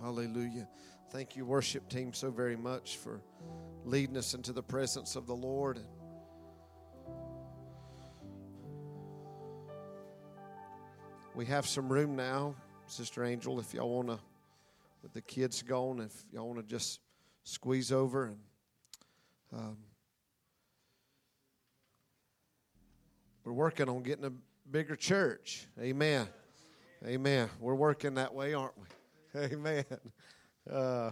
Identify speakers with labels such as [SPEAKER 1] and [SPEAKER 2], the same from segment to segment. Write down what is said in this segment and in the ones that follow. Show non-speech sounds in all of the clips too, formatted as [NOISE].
[SPEAKER 1] Hallelujah. Thank you, worship team, so very much for leading us into the presence of the Lord. We have some room now, Sister Angel, if y'all want to, with the kids gone, if y'all want to just squeeze over and um, we're working on getting a bigger church. Amen. Amen. We're working that way, aren't we? Amen. Uh,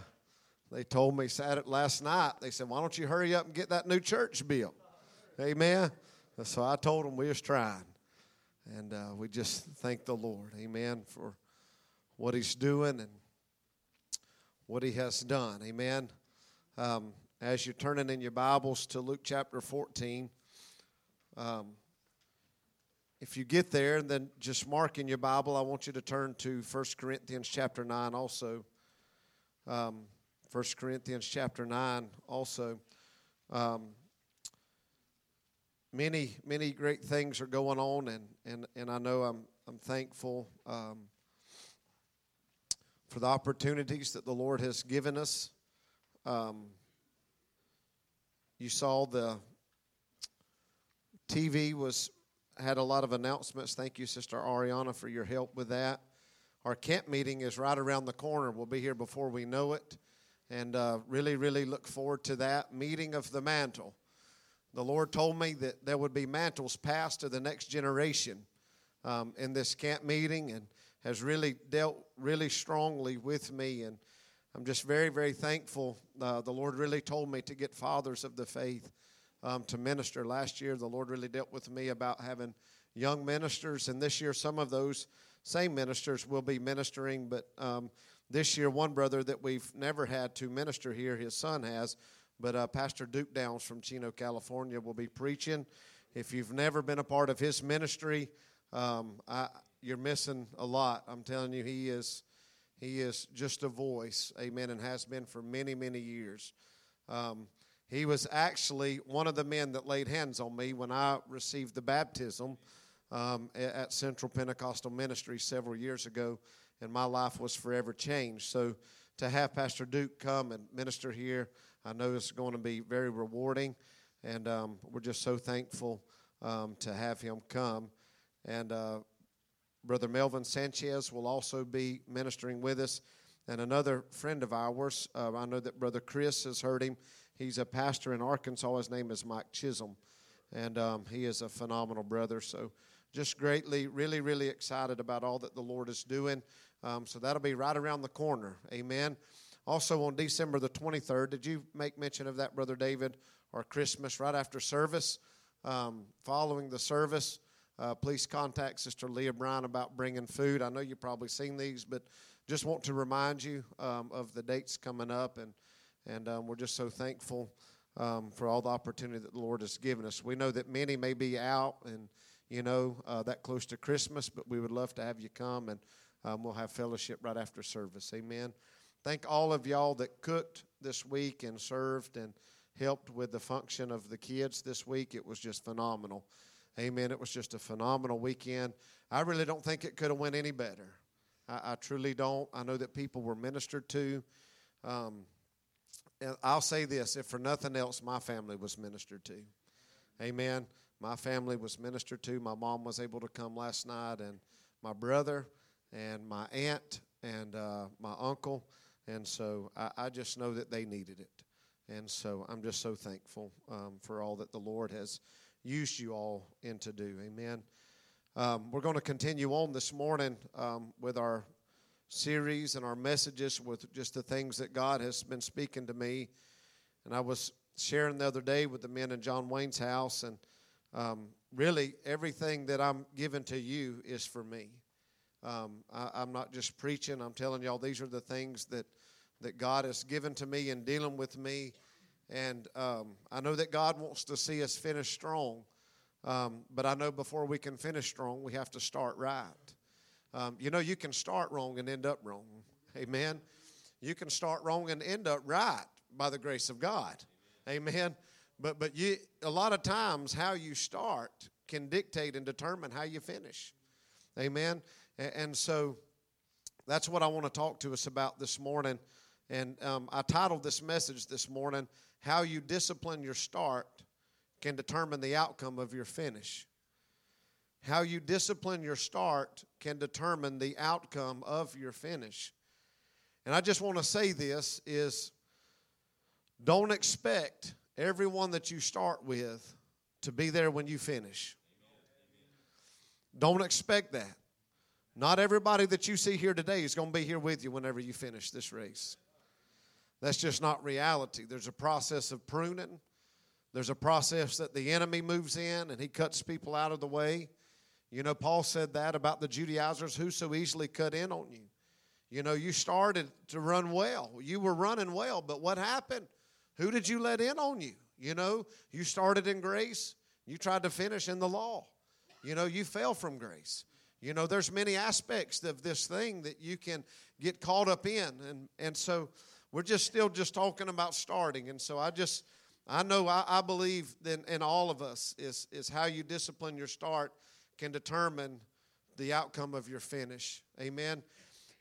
[SPEAKER 1] they told me Saturday last night. They said, "Why don't you hurry up and get that new church built?" Amen. So I told them we was trying, and uh, we just thank the Lord, Amen, for what He's doing and what He has done, Amen. Um, as you're turning in your Bibles to Luke chapter 14, um, if you get there, and then just mark in your Bible. I want you to turn to 1 Corinthians chapter 9 also. Um, 1 Corinthians chapter 9 also. Um, many, many great things are going on, and, and, and I know I'm, I'm thankful um, for the opportunities that the Lord has given us. Um, you saw the TV was had a lot of announcements. Thank you, Sister Ariana, for your help with that. Our camp meeting is right around the corner. We'll be here before we know it. And uh, really, really look forward to that meeting of the mantle. The Lord told me that there would be mantles passed to the next generation um, in this camp meeting and has really dealt really strongly with me. And I'm just very, very thankful. Uh, the Lord really told me to get fathers of the faith um, to minister. Last year, the Lord really dealt with me about having young ministers, and this year, some of those same ministers will be ministering. But um, this year, one brother that we've never had to minister here, his son has, but uh, Pastor Duke Downs from Chino, California, will be preaching. If you've never been a part of his ministry, um, I, you're missing a lot. I'm telling you, he is he is just a voice, amen, and has been for many, many years. Um, he was actually one of the men that laid hands on me when I received the baptism um, at Central Pentecostal Ministry several years ago, and my life was forever changed. So to have Pastor Duke come and minister here, I know it's going to be very rewarding, and um, we're just so thankful um, to have him come. And uh, Brother Melvin Sanchez will also be ministering with us. And another friend of ours, uh, I know that Brother Chris has heard him. He's a pastor in Arkansas. His name is Mike Chisholm, and um, he is a phenomenal brother. So, just greatly, really, really excited about all that the Lord is doing. Um, so, that'll be right around the corner. Amen. Also, on December the 23rd, did you make mention of that, Brother David, or Christmas right after service? Um, following the service, uh, please contact Sister Leah Bryan about bringing food. I know you've probably seen these, but just want to remind you um, of the dates coming up and and um, we're just so thankful um, for all the opportunity that the Lord has given us. We know that many may be out and, you know, uh, that close to Christmas, but we would love to have you come and um, we'll have fellowship right after service. Amen. Thank all of y'all that cooked this week and served and helped with the function of the kids this week. It was just phenomenal. Amen. It was just a phenomenal weekend. I really don't think it could have went any better. I, I truly don't. I know that people were ministered to. Um, I'll say this if for nothing else, my family was ministered to. Amen. My family was ministered to. My mom was able to come last night, and my brother, and my aunt, and uh, my uncle. And so I, I, just know that they needed it. And so I'm just so thankful um, for all that the Lord has used you all in to do. Amen. Um, we're going to continue on this morning um, with our series and our messages with just the things that God has been speaking to me. And I was sharing the other day with the men in John Wayne's house, and um, really everything that I'm giving to you is for me. Um, I, am not just preaching, I'm telling y'all these are the things that, that God has given to me and dealing with me. And um, I know that God wants to see us finish strong. Um, but I know before we can finish strong, we have to start right. Um, you know, you can start wrong and end up wrong. Amen. You can start wrong and end up right by the grace of God. Amen. But but you a lot of times how you start can dictate and determine how you finish. Amen. And, and so That's what I want to talk to us about this morning. And um, I titled this message this morning, How You Discipline Your Start Can Determine the Outcome of Your Finish. How you discipline your start can determine the outcome of your finish. And I just want to say this is don't expect everyone that you start with to be there when you finish. Don't expect that. Not everybody that you see here today is going to be here with you whenever you finish this race. That's just not reality. There's a process of pruning. There's a process that the enemy moves in and he cuts people out of the way. You know, Paul said that about the Judaizers who so easily cut in on you. You know, you started to run well. You were running well, but what happened? Who did you let in on you? You know, you started in grace, you tried to finish in the law. You know, you fell from grace. You know, there's many aspects of this thing that you can get caught up in. And, and so we're just still just talking about starting. And so I just, I know I, I believe in, in all of us is, is how you discipline your start can determine the outcome of your finish. Amen.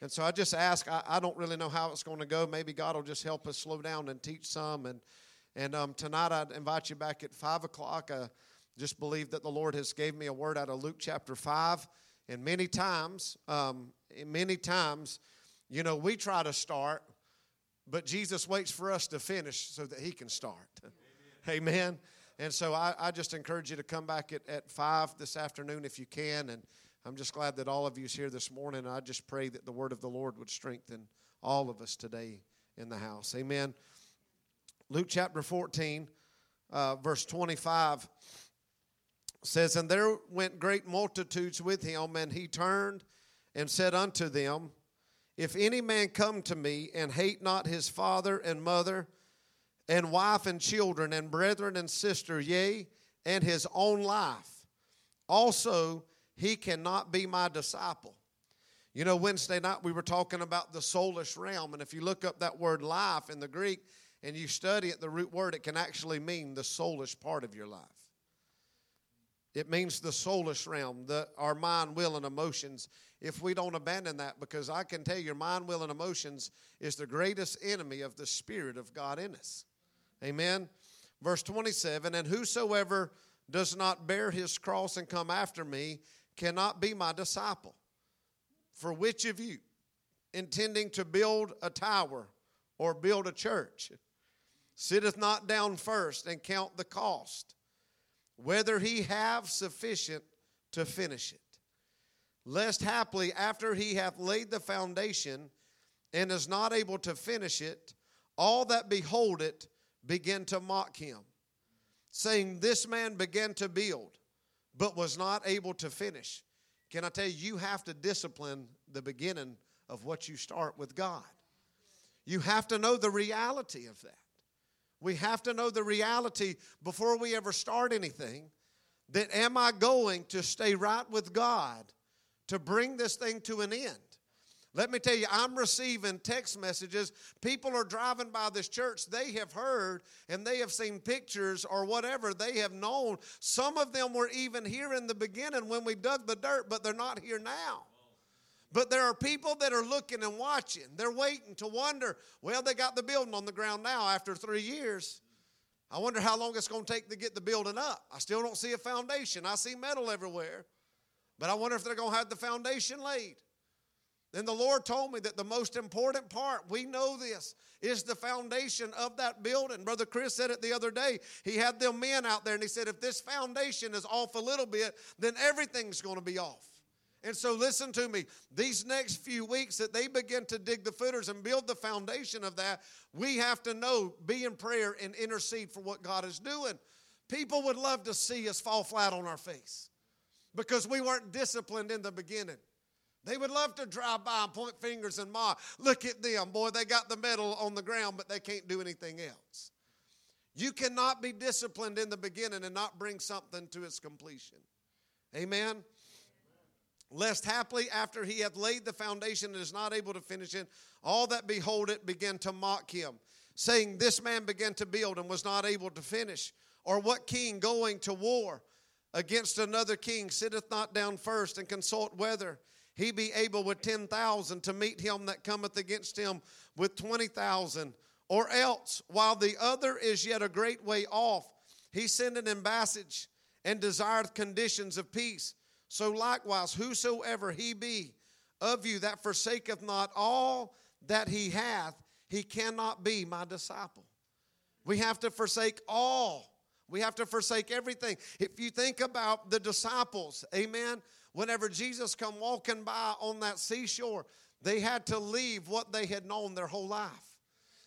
[SPEAKER 1] And so I just ask, I, I don't really know how it's going to go. Maybe God will just help us slow down and teach some. And, and um, tonight I'd invite you back at 5 o'clock. I just believe that the Lord has gave me a word out of Luke chapter 5. And many times, um, many times, you know, we try to start, but Jesus waits for us to finish so that He can start. [LAUGHS] Amen. Amen. And so I, I, just encourage you to come back at, at 5 this afternoon if you can. And I'm just glad that all of you is here this morning. I just pray that the word of the Lord would strengthen all of us today in the house. Amen. Luke chapter 14, uh, verse 25 says, And there went great multitudes with him, and he turned and said unto them, If any man come to me and hate not his father and mother, and wife and children, and brethren and sister, yea, and his own life, also he cannot be my disciple. You know, Wednesday night we were talking about the soulish realm, and if you look up that word life in the Greek and you study it, the root word, it can actually mean the soulish part of your life. It means the soulish realm, the, our mind, will, and emotions. If we don't abandon that, because I can tell you, your mind, will, and emotions is the greatest enemy of the Spirit of God in us. Amen. Verse 27 And whosoever does not bear his cross and come after me cannot be my disciple. For which of you, intending to build a tower or build a church, sitteth not down first and count the cost? whether he have sufficient to finish it. Lest haply, after he hath laid the foundation and is not able to finish it, all that behold it begin to mock him, saying, This man began to build, but was not able to finish. Can I tell you, you have to discipline the beginning of what you start with God. You have to know the reality of that. We have to know the reality before we ever start anything that am I going to stay right with God to bring this thing to an end? Let me tell you, I'm receiving text messages. People are driving by this church. They have heard and they have seen pictures or whatever. They have known. Some of them were even here in the beginning when we dug the dirt, but they're not here now. But there are people that are looking and watching. They're waiting to wonder, well, they got the building on the ground now after three years. I wonder how long it's going to take to get the building up. I still don't see a foundation. I see metal everywhere. But I wonder if they're going to have the foundation laid. Then the Lord told me that the most important part, we know this, is the foundation of that building. Brother Chris said it the other day. He had them men out there and he said, if this foundation is off a little bit, then everything's going to be off. And so, listen to me. These next few weeks that they begin to dig the footers and build the foundation of that, we have to know, be in prayer, and intercede for what God is doing. People would love to see us fall flat on our face because we weren't disciplined in the beginning. They would love to drive by and point fingers and mock. Look at them, boy, they got the metal on the ground, but they can't do anything else. You cannot be disciplined in the beginning and not bring something to its completion. Amen lest haply after he hath laid the foundation and is not able to finish it, all that behold it begin to mock him, saying, This man began to build and was not able to finish. Or what king going to war against another king sitteth not down first and consult whether he be able with 10,000 to meet him that cometh against him with 20,000. Or else, while the other is yet a great way off, he sent an embassage and desired conditions of peace. So likewise, whosoever he be of you that forsaketh not all that he hath, he cannot be my disciple. We have to forsake all. We have to forsake everything. If you think about the disciples, amen, whenever Jesus come walking by on that seashore, they had to leave what they had known their whole life.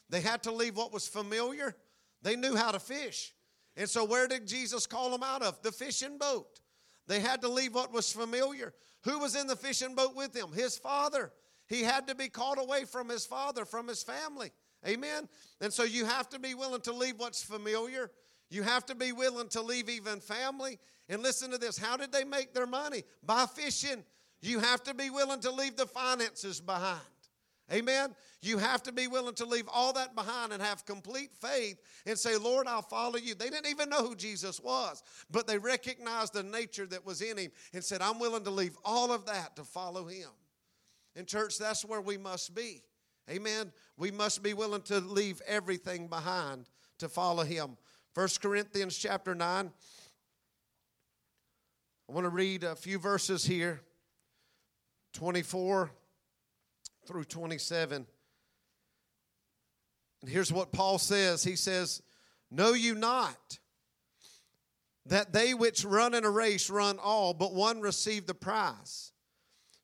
[SPEAKER 1] They had to leave what was familiar. They knew how to fish. And so, where did Jesus call them out of? The fishing boat. They had to leave what was familiar. Who was in the fishing boat with him? His father. He had to be called away from his father, from his family. Amen. And so you have to be willing to leave what's familiar. You have to be willing to leave even family. And listen to this how did they make their money? By fishing. You have to be willing to leave the finances behind. Amen. You have to be willing to leave all that behind and have complete faith and say, Lord, I'll follow you. They didn't even know who Jesus was, but they recognized the nature that was in him and said, I'm willing to leave all of that to follow him. In church, that's where we must be. Amen. We must be willing to leave everything behind to follow him. 1 Corinthians chapter 9. I want to read a few verses here 24 through 27. And here's what Paul says He says, Know you not that they which run in a race run all, but one receive the prize.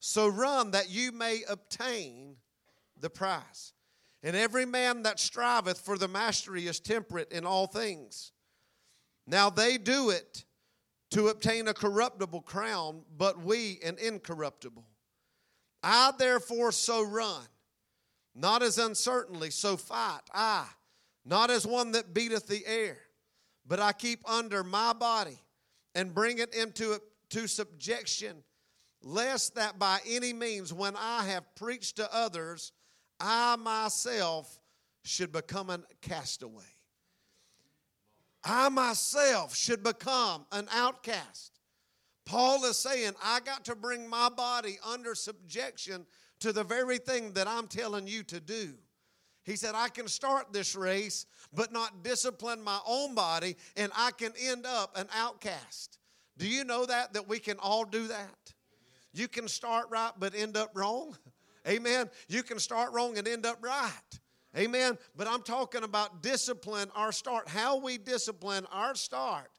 [SPEAKER 1] So run that you may obtain the prize. And every man that striveth for the mastery is temperate in all things. Now they do it to obtain a corruptible crown, but we an incorruptible. I therefore so run, not as uncertainly, so fight I, not as one that beateth the air, but I keep under my body and bring it into to subjection, lest that by any means, when I have preached to others, I myself should become a castaway. I myself should become an outcast. Paul is saying, I got to bring my body under subjection to the very thing that I'm telling you to do. He said, I can start this race, but not discipline my own body, and I can end up an outcast. Do you know that? That we can all do that? You can start right, but end up wrong. [LAUGHS] Amen. You can start wrong and end up right. Amen. But I'm talking about discipline, our start. How we discipline our start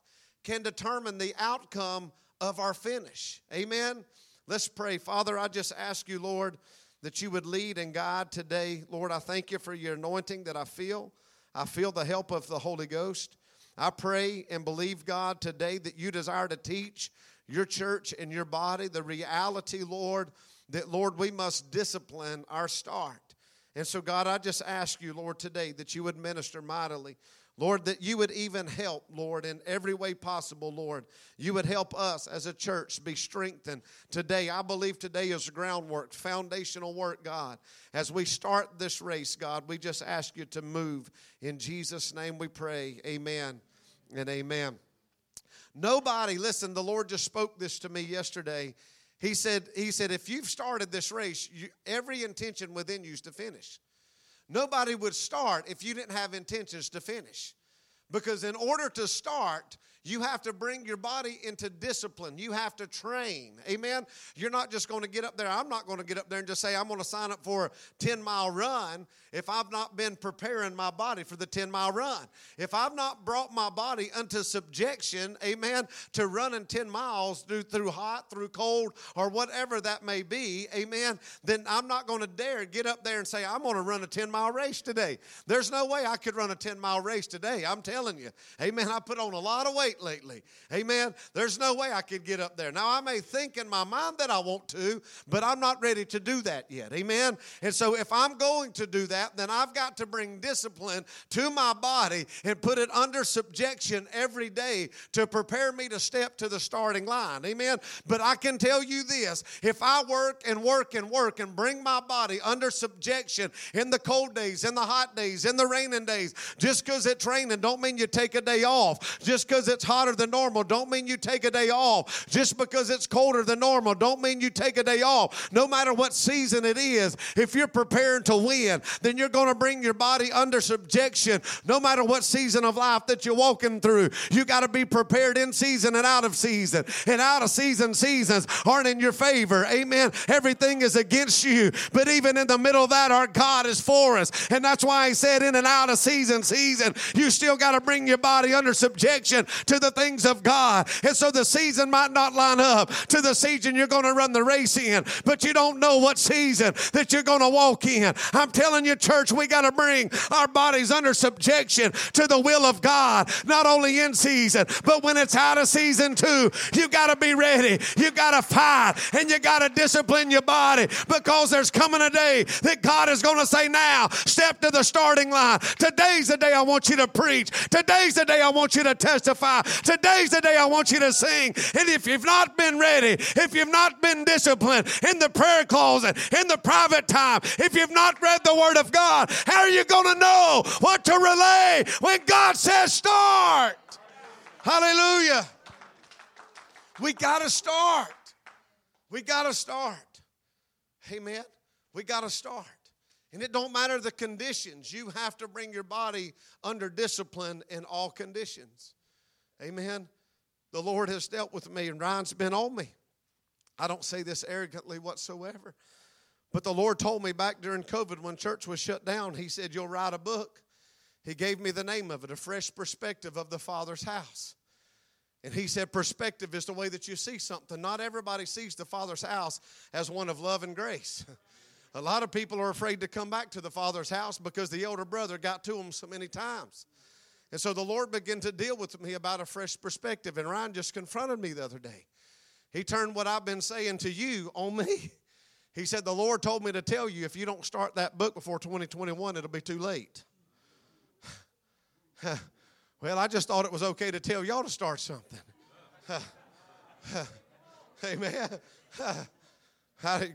[SPEAKER 1] can determine the outcome of our finish. Amen. Let's pray. Father, I just ask you, Lord, that you would lead and guide today. Lord, I thank you for your anointing that I feel. I feel the help of the Holy Ghost. I pray and believe, God, today that you desire to teach your church and your body the reality, Lord, that, Lord, we must discipline our start. And so, God, I just ask you, Lord, today that you would minister mightily. Lord, that you would even help, Lord, in every way possible, Lord. You would help us as a church be strengthened today. I believe today is groundwork, foundational work, God. As we start this race, God, we just ask you to move. In Jesus' name we pray. Amen and amen. Nobody, listen, the Lord just spoke this to me yesterday. He said, he said, if you've started this race, you, every intention within you is to finish. Nobody would start if you didn't have intentions to finish. Because in order to start, you have to bring your body into discipline. You have to train. Amen. You're not just going to get up there. I'm not going to get up there and just say, I'm going to sign up for a 10 mile run if I've not been preparing my body for the 10 mile run. If I've not brought my body unto subjection, amen, to running 10 miles through, through hot, through cold, or whatever that may be, amen, then I'm not going to dare get up there and say, I'm going to run a 10 mile race today. There's no way I could run a 10 mile race today. I'm telling you. Amen. I put on a lot of weight lately. Amen. There's no way I could get up there. Now, I may think in my mind that I want to, but I'm not ready to do that yet. Amen. And so, if I'm going to do that, then I've got to bring discipline to my body and put it under subjection every day to prepare me to step to the starting line. Amen. But I can tell you this if I work and work and work and bring my body under subjection in the cold days, in the hot days, in the raining days, just because it's raining don't mean you take a day off. Just because it's hotter than normal don't mean you take a day off. Just because it's colder than normal don't mean you take a day off. No matter what season it is, if you're preparing to win, then you're going to bring your body under subjection no matter what season of life that you're walking through. You got to be prepared in season and out of season. And out of season seasons aren't in your favor. Amen. Everything is against you. But even in the middle of that, our God is for us. And that's why he said in and out of season, season, you still got to bring your body under subjection to the things of God. And so the season might not line up to the season you're going to run the race in, but you don't know what season that you're going to walk in. I'm telling you, church, we got to bring our bodies under subjection to the will of God, not only in season, but when it's out of season too. You got to be ready. You got to fight and you got to discipline your body because there's coming a day that God is going to say, Now, step to the starting line. Today's the day I want you to preach. Today's the day I want you to testify. Today's the day I want you to sing. And if you've not been ready, if you've not been disciplined in the prayer closet, in the private time, if you've not read the Word of God, how are you going to know what to relay when God says start? Hallelujah. We got to start. We got to start. Amen. We got to start. And it don't matter the conditions. You have to bring your body under discipline in all conditions. Amen. The Lord has dealt with me and Ryan's been on me. I don't say this arrogantly whatsoever. But the Lord told me back during COVID when church was shut down, He said, You'll write a book. He gave me the name of it, A Fresh Perspective of the Father's House. And he said, Perspective is the way that you see something. Not everybody sees the Father's house as one of love and grace. [LAUGHS] A lot of people are afraid to come back to the Father's house because the elder brother got to them so many times. And so the Lord began to deal with me about a fresh perspective. And Ryan just confronted me the other day. He turned what I've been saying to you on me. [LAUGHS] He said, The Lord told me to tell you if you don't start that book before 2021, it'll be too late. [LAUGHS] well, I just thought it was okay to tell y'all to start something. [LAUGHS] Amen.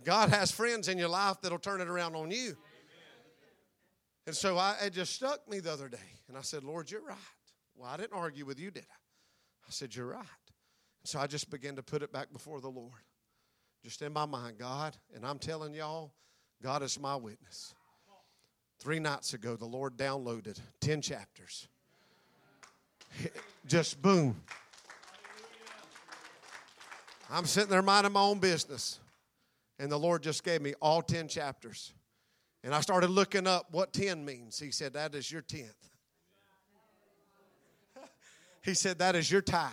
[SPEAKER 1] God has friends in your life that'll turn it around on you. And so I, it just struck me the other day. And I said, Lord, you're right. Well, I didn't argue with you, did I? I said, You're right. And so I just began to put it back before the Lord. Just in my mind, God, and I'm telling y'all, God is my witness. Three nights ago, the Lord downloaded 10 chapters. [LAUGHS] Just boom. I'm sitting there minding my own business. And the Lord just gave me all 10 chapters. And I started looking up what 10 means. He said, That is your 10th. [LAUGHS] he said, That is your tithe.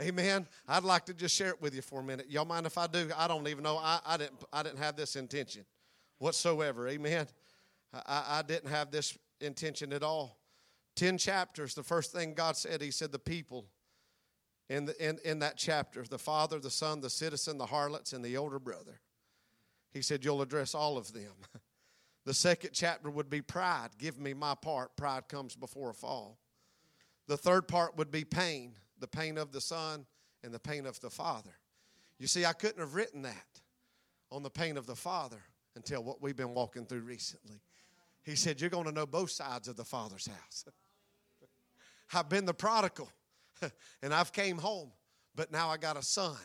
[SPEAKER 1] Amen. I'd like to just share it with you for a minute. Y'all mind if I do? I don't even know. I, I didn't I didn't have this intention whatsoever. Amen. I, I didn't have this intention at all. Ten chapters. The first thing God said, He said, the people in, the, in, in that chapter the father, the son, the citizen, the harlots, and the older brother. He said, You'll address all of them. [LAUGHS] The second chapter would be pride. Give me my part. Pride comes before a fall. The third part would be pain the pain of the son and the pain of the father. You see, I couldn't have written that on the pain of the father until what we've been walking through recently. He said, You're going to know both sides of the father's house. [LAUGHS] I've been the prodigal. [LAUGHS] and I've came home, but now I got a son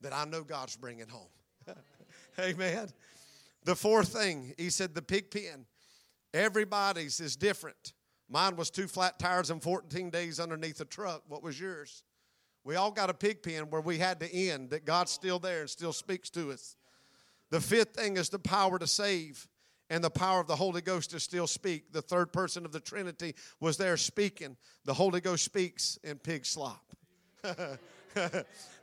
[SPEAKER 1] that I know God's bringing home. [LAUGHS] Amen. The fourth thing, he said, the pig pen. Everybody's is different. Mine was two flat tires and 14 days underneath a truck. What was yours? We all got a pig pen where we had to end, that God's still there and still speaks to us. The fifth thing is the power to save and the power of the Holy Ghost to still speak. The third person of the Trinity was there speaking. The Holy Ghost speaks in pig slop. [LAUGHS]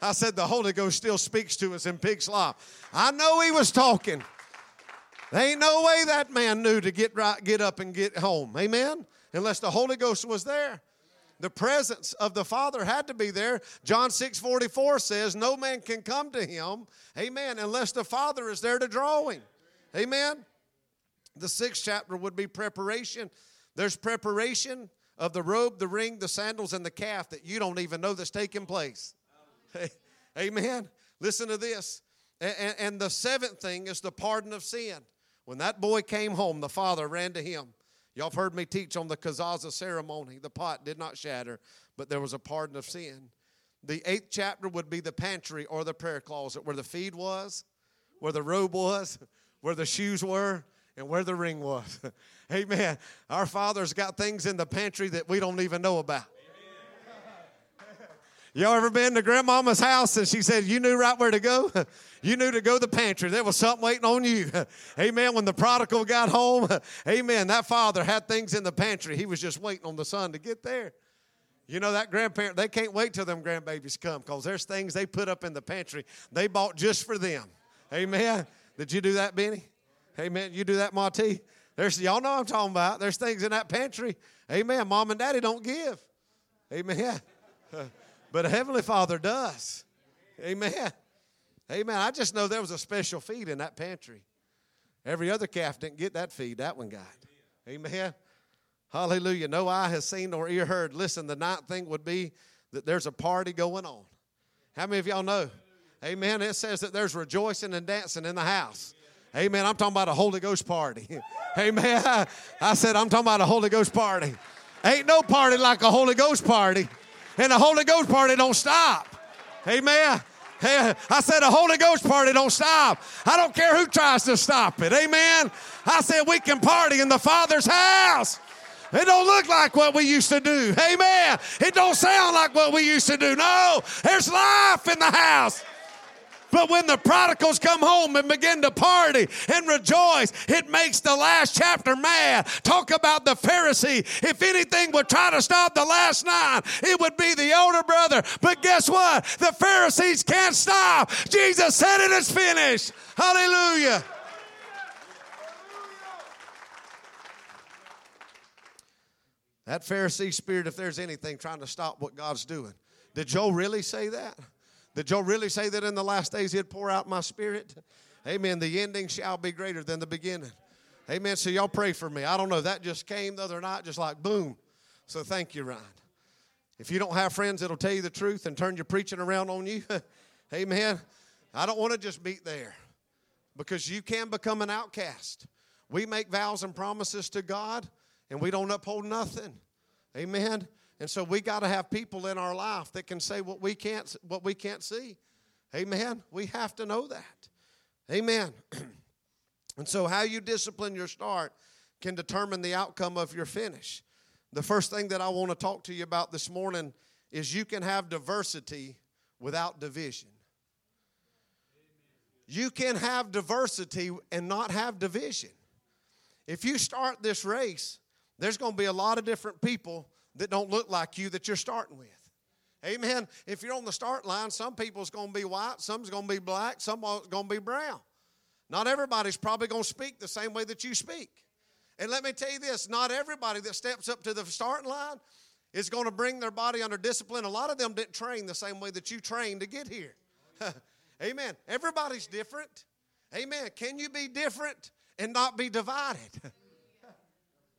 [SPEAKER 1] I said, The Holy Ghost still speaks to us in pig slop. I know he was talking. There ain't no way that man knew to get right, get up and get home. Amen? Unless the Holy Ghost was there. The presence of the Father had to be there. John 6 44 says, No man can come to him, amen, unless the Father is there to draw him. Amen. The sixth chapter would be preparation. There's preparation of the robe, the ring, the sandals, and the calf that you don't even know that's taking place. [LAUGHS] Amen. Listen to this. And, and, the seventh thing is the pardon of sin. When that boy came home, the father ran to him. Y'all have heard me teach on the kezazah ceremony. The pot did not shatter, but there was a pardon of sin. The eighth chapter would be the pantry or the prayer closet where the feed was, where the robe was, [LAUGHS] where the shoes were, and where the ring was. [LAUGHS] Amen. Our Father's got things in the pantry that we don't even know about. Y'all ever been to grandmama's house and she said, You knew right where to go? [LAUGHS] You knew to go to the pantry. There was something waiting on you. [LAUGHS] Amen. When the prodigal got home, [LAUGHS] amen, that father had things in the pantry. He was just waiting on the son to get there. You know, that grandparent, they can't wait till them grandbabies come because there's things they put up in the pantry they bought just for them. Amen. Did you do that, Benny? Amen. You do that, Monty? There's y'all know I'm talking about. There's things in that pantry. Amen. Mom and daddy don't give. Amen. But heavenly father does. Amen. Amen. I just know there was a special feed in that pantry. Every other calf didn't get that feed. That one got. Amen. Hallelujah. No eye has seen nor ear heard. Listen, the ninth thing would be that there's a party going on. How many of y'all know? Amen. It says that there's rejoicing and dancing in the house. Amen. I'm talking about a Holy Ghost party. [LAUGHS] Amen. I said, I'm talking about a Holy Ghost party. Ain't no party like a Holy Ghost party. And the Holy Ghost party don't stop. Amen. I said the Holy Ghost party don't stop. I don't care who tries to stop it. Amen. I said we can party in the Father's house. It don't look like what we used to do. Amen. It don't sound like what we used to do. No, there's life in the house. But when the prodigals come home and begin to party and rejoice, it makes the last chapter mad. Talk about the Pharisee. If anything would try to stop the last nine, it would be the older brother. But guess what? The Pharisees can't stop. Jesus said it is finished. Hallelujah. That Pharisee spirit, if there's anything trying to stop what God's doing. Did Joel really say that? Did Joel really say that in the last days he'd pour out my spirit? Amen. The ending shall be greater than the beginning. Amen. So y'all pray for me. I don't know. That just came the other night, just like boom. So thank you, Ryan. If you don't have friends that'll tell you the truth and turn your preaching around on you, [LAUGHS] amen. I don't want to just beat there because you can become an outcast. We make vows and promises to God and we don't uphold nothing. Amen. And so we got to have people in our life that can say what we can't what we can't see. Amen. We have to know that. Amen. [CLEARS THROAT] and so how you discipline your start can determine the outcome of your finish. The first thing that I want to talk to you about this morning is you can have diversity without division. You can have diversity and not have division. If you start this race, there's going to be a lot of different people that don't look like you that you're starting with. Amen. If you're on the start line, some people's going to be white, some's going to be black, some's going to be brown. Not everybody's probably going to speak the same way that you speak. And let me tell you this not everybody that steps up to the starting line is going to bring their body under discipline. A lot of them didn't train the same way that you trained to get here. [LAUGHS] Amen. Everybody's different. Amen. Can you be different and not be divided? [LAUGHS]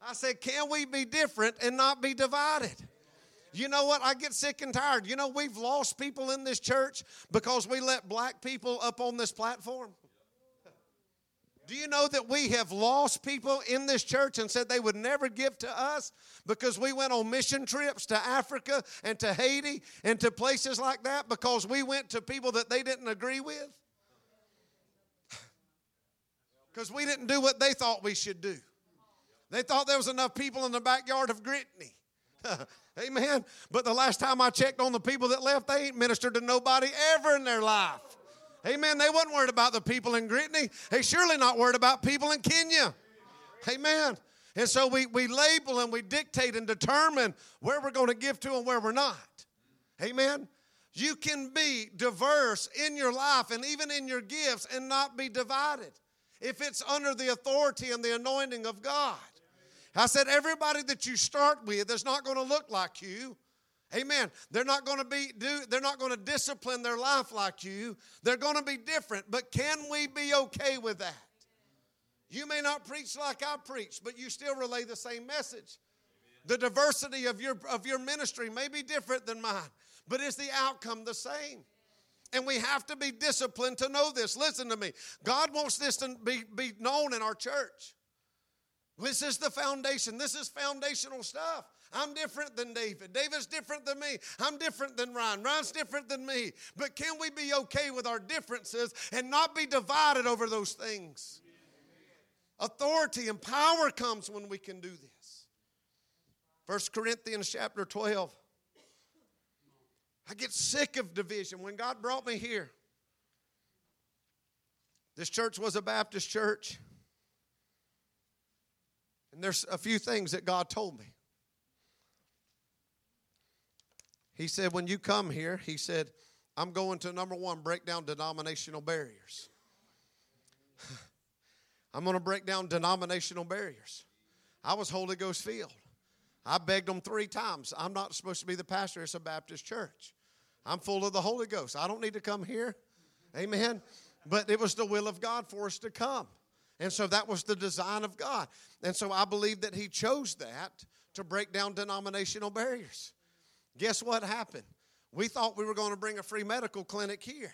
[SPEAKER 1] I said, Can we be different and not be divided? You know what? I get sick and tired. You know, we've lost people in this church because we let black people up on this platform. Do you know that we have lost people in this church and said they would never give to us because we went on mission trips to Africa and to Haiti and to places like that because we went to people that they didn't agree with? Because we didn't do what they thought we should do. They thought there was enough people in the backyard of Gritney. [LAUGHS] Amen. But the last time I checked on the people that left, they ain't ministered to nobody ever in their life. Amen. They wasn't worried about the people in Gritney. They surely not worried about people in Kenya. Amen. And so we, we label and we dictate and determine where we're going to give to and where we're not. Amen. You can be diverse in your life and even in your gifts and not be divided if it's under the authority and the anointing of God. I said, everybody that you start with is not going to look like you. Amen. They're not going to be do they're not going to discipline their life like you. They're going to be different, but can we be okay with that? You may not preach like I preach, but you still relay the same message. The diversity of your of your ministry may be different than mine, but is the outcome the same? And we have to be disciplined to know this. Listen to me. God wants this to be, be known in our church. This is the foundation. This is foundational stuff. I'm different than David. David's different than me. I'm different than Ryan. Ryan's different than me. But can we be okay with our differences and not be divided over those things? Authority and power comes when we can do this. 1 Corinthians chapter 12. I get sick of division. When God brought me here, this church was a Baptist church. And there's a few things that God told me. He said, when you come here, he said, I'm going to number one, break down denominational barriers. [LAUGHS] I'm going to break down denominational barriers. I was Holy Ghost filled. I begged them three times. I'm not supposed to be the pastor, it's a Baptist church. I'm full of the Holy Ghost. I don't need to come here. Amen. But it was the will of God for us to come. And so that was the design of God. And so I believe that He chose that to break down denominational barriers. Guess what happened? We thought we were going to bring a free medical clinic here.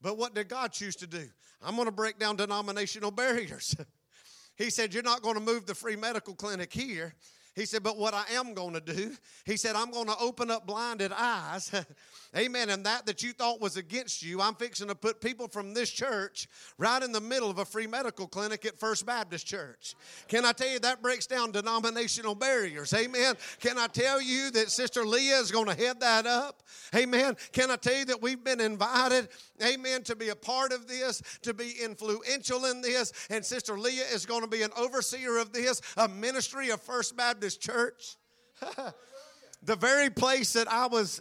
[SPEAKER 1] But what did God choose to do? I'm going to break down denominational barriers. [LAUGHS] he said, You're not going to move the free medical clinic here. He said, But what I am going to do, he said, I'm going to open up blinded eyes. [LAUGHS] Amen. And that that you thought was against you, I'm fixing to put people from this church right in the middle of a free medical clinic at First Baptist Church. Can I tell you that breaks down denominational barriers? Amen. Can I tell you that Sister Leah is going to head that up? Amen. Can I tell you that we've been invited, amen, to be a part of this, to be influential in this, and Sister Leah is going to be an overseer of this, a ministry of First Baptist This church? [LAUGHS] the very place that I was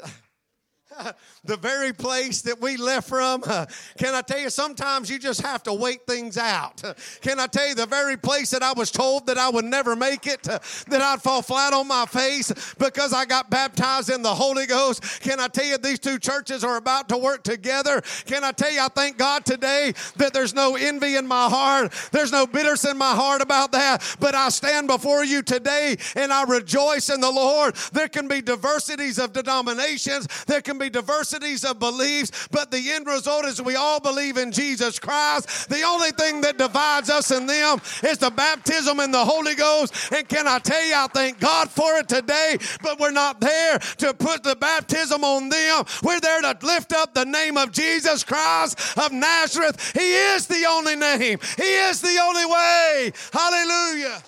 [SPEAKER 1] [LAUGHS] the very place that we left from. [LAUGHS] Can I tell you, sometimes you just have to wait things out. [LAUGHS] Can I tell you, the very place that I was told that I would never make it, that I'd fall flat on my face because I got baptized in the Holy Ghost. Can I tell you, these two churches are about to work together? Can I tell you, I thank God today that there's no envy in my heart, there's no bitterness in my heart about that, but I stand before you today and I rejoice in the Lord. There can be diversities of denominations, there can be be diversities of beliefs, but the end result is we all believe in Jesus Christ. The only thing that divides us and them is the baptism in the Holy Ghost. And can I tell you, I thank God for it today, but we're not there to put the baptism on them. We're there to lift up the name of Jesus Christ of Nazareth. He is the only name, He is the only way. Hallelujah.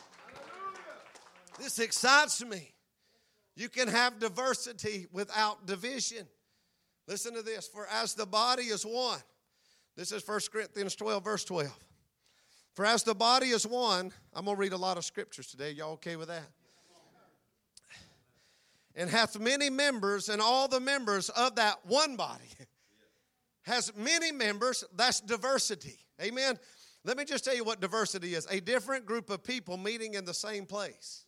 [SPEAKER 1] This excites me. You can have diversity without division. Listen to this. For as the body is one, this is 1 Corinthians 12, verse 12. For as the body is one, I'm going to read a lot of scriptures today. Y'all okay with that? And hath many members, and all the members of that one body has many members. That's diversity. Amen. Let me just tell you what diversity is a different group of people meeting in the same place.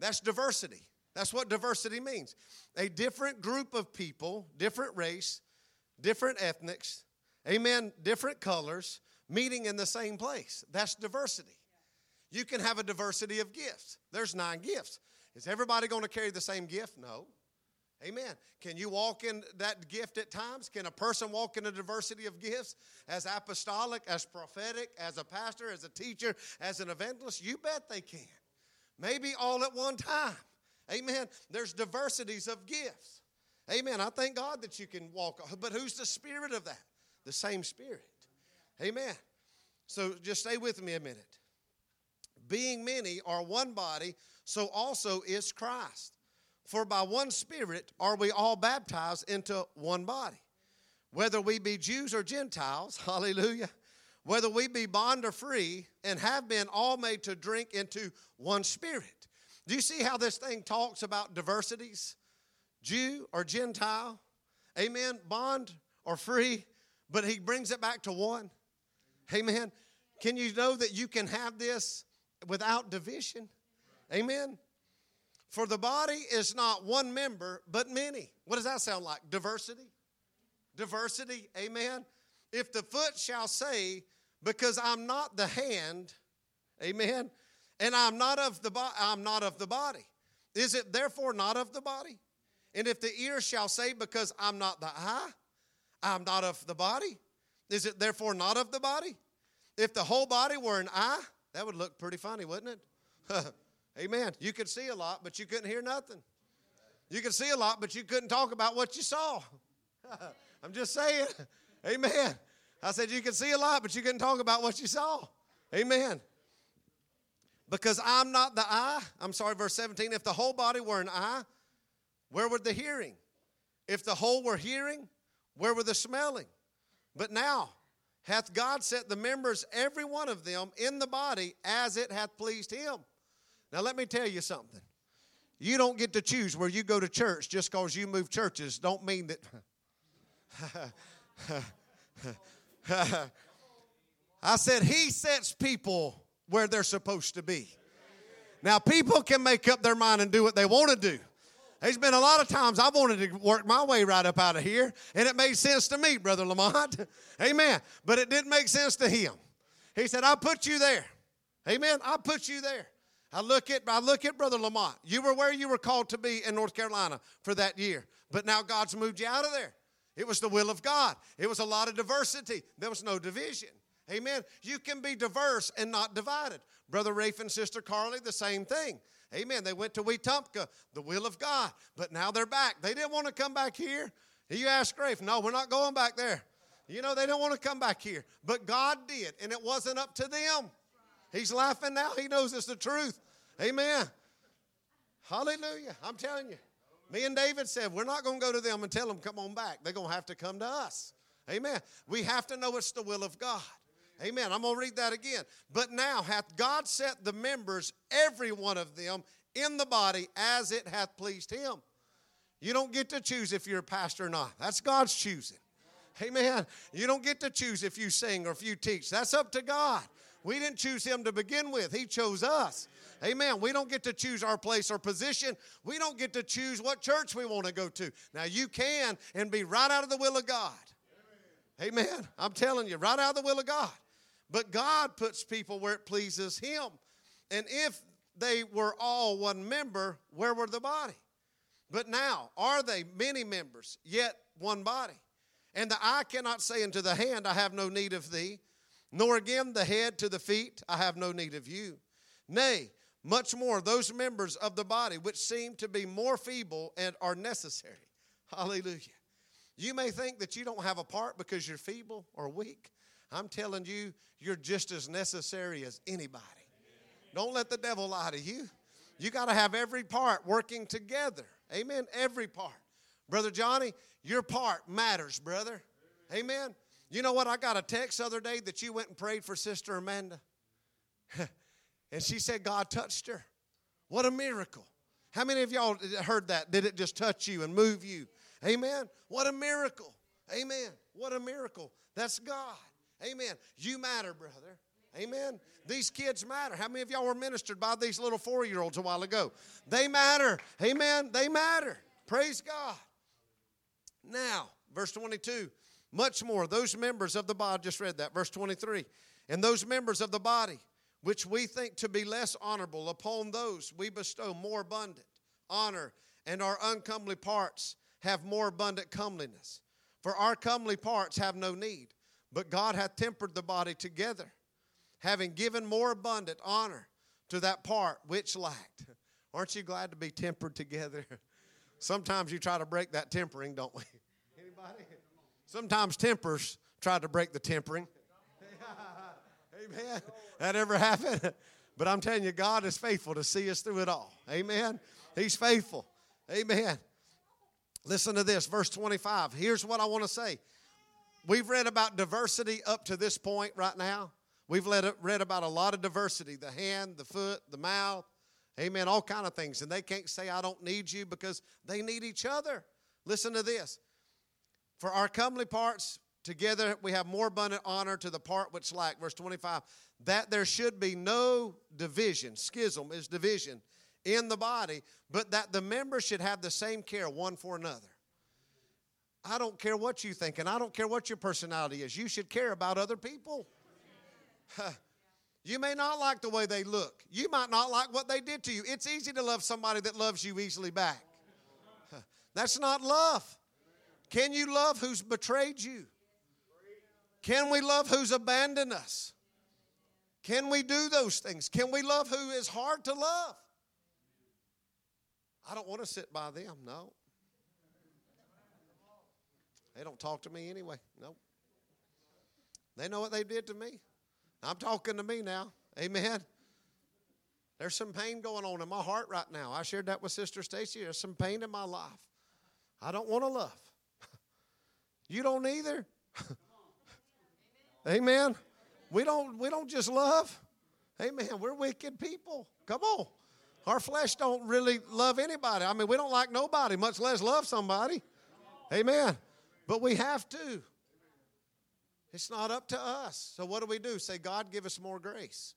[SPEAKER 1] That's diversity. That's what diversity means. A different group of people, different race, different ethnics, amen, different colors, meeting in the same place. That's diversity. You can have a diversity of gifts. There's nine gifts. Is everybody going to carry the same gift? No. Amen. Can you walk in that gift at times? Can a person walk in a diversity of gifts as apostolic, as prophetic, as a pastor, as a teacher, as an evangelist? You bet they can. Maybe all at one time. Amen. There's diversities of gifts. Amen. I thank God that you can walk, but who's the spirit of that? The same spirit. Amen. So just stay with me a minute. Being many are one body, so also is Christ. For by one Spirit are we all baptized into one body. Whether we be Jews or Gentiles, [LAUGHS] hallelujah, whether we be bond or free, and have been all made to drink into one Spirit. Do you see how this thing talks about diversities? Jew or Gentile, amen, bond or free, but he brings it back to one. Amen. Can you know that you can have this without division? Amen. For the body is not one member, but many. What does that sound like? Diversity? Diversity, amen. If the foot shall say, Because I'm not the hand, amen, and I'm not of the bo- I'm not of the body. Is it therefore not of the body? And if the ear shall say, Because I'm not the eye, I'm not of the body, is it therefore not of the body? If the whole body were an eye, That would look pretty funny, wouldn't it? [LAUGHS] Amen. You could see a lot, but you couldn't hear nothing. You could see a lot, but you couldn't talk about what you saw. [LAUGHS] I'm just saying. [LAUGHS] Amen. I said you could see a lot, but you couldn't talk about what you saw. Amen. Because I'm not the eye. I'm sorry, verse 17. If the whole body were an eye, where were the hearing? If the whole were hearing, where were the smelling? But now hath God set the members, every one of them, in the body as it hath pleased him. Now let me tell you something. You don't get to choose where you go to church just because you move churches. Don't mean that. [LAUGHS] I said, He sets people where they're supposed to be. Now, people can make up their mind and do what they want to do. There's been a lot of times I wanted to work my way right up out of here, and it made sense to me, Brother Lamont. [LAUGHS] Amen. But it didn't make sense to him. He said, I put you there. Amen. I put you there. I look at I look at Brother Lamont. You were where you were called to be in North Carolina for that year, but now God's moved you out of there. It was the will of God. It was a lot of diversity. There was no division. Amen. You can be diverse and not divided. Brother Rafe and Sister Carly, the same thing. Amen. They went to Wetumpka, the will of God, but now they're back. They didn't want to come back here. You ask Rafe, no, we're not going back there. You know, they don't want to come back here. But God did, and it wasn't up to them. He's laughing now. He knows it's the truth. Amen. Hallelujah. I'm telling you. Me and David said, we're not going to go to them and tell them, come on back. They're going to have to come to us. Amen. We have to know it's the will of God. Amen. I'm going to read that again. But now hath God set the members, every one of them, in the body as it hath pleased him. You don't get to choose if you're a pastor or not. That's God's choosing. Amen. You don't get to choose if you sing or if you teach. That's up to God. We didn't choose him to begin with, he chose us. Amen. We don't get to choose our place or position. We don't get to choose what church we want to go to. Now, you can and be right out of the will of God. Amen. I'm telling you, right out of the will of God. But God puts people where it pleases Him. And if they were all one member, where were the body? But now, are they many members, yet one body? And the eye cannot say unto the hand, I have no need of thee, nor again the head to the feet, I have no need of you. Nay, much more those members of the body which seem to be more feeble and are necessary. Hallelujah. You may think that you don't have a part because you're feeble or weak. I'm telling you, you're just as necessary as anybody. Don't let the devil lie to you. You got to have every part working together. Amen. Every part. Brother Johnny, your part matters, brother. Amen. You know what? I got a text the other day that you went and prayed for Sister Amanda. [LAUGHS] and she said God touched her. What a miracle. How many of y'all heard that? Did it just touch you and move you? Amen. What a miracle. Amen. What a miracle. That's God. Amen. You matter, brother. Amen. These kids matter. How many of y'all were ministered by these little four year olds a while ago? They matter. Amen. They matter. Praise God. Now, verse 22 much more, those members of the body, just read that, verse 23. And those members of the body, which we think to be less honorable, upon those we bestow more abundant honor, and our uncomely parts have more abundant comeliness. For our comely parts have no need, but God hath tempered the body together, having given more abundant honor to that part which lacked. [LAUGHS] Aren't you glad to be tempered together? [LAUGHS] Sometimes you try to break that tempering, don't we? [LAUGHS] Anybody? Sometimes tempers try to break the tempering. Amen. That ever happened? But I'm telling you, God is faithful to see us through it all. Amen. He's faithful. Amen. Listen to this, verse 25. Here's what I want to say. We've read about diversity up to this point right now. We've read about a lot of diversity the hand, the foot, the mouth, amen, all kind of things. And they can't say, I don't need you because they need each other. Listen to this. For our comely parts, together we have more abundant honor to the part which lack. Verse 25, that there should be no division. Schism is division in the body, but that the members should have the same care one for another. I don't care what you think, and I don't care what your personality is. You should care about other people. you may not like the way they look. You might not like what they did to you. It's easy to love somebody that loves you easily back. That's not love. Can you love who's betrayed you? Can we love who's abandoned us? Can we do those things? Can we love who is hard to love? I don't want to sit by them, no. They don't talk to me anyway, no. They know what they did to me. I'm talking to me now. Amen. There's some pain going on in my heart right now. I shared that with Sister Stacy. There's some pain in my life. I don't want to love. [LAUGHS] You don't either. [LAUGHS] Amen. We don't we don't just love. Amen. We're wicked people. Come on. Our flesh don't really love anybody. I mean, we don't like nobody, much less love somebody. Amen. But we have to. It's not up to us. So what do we do? Say, God, give us more grace.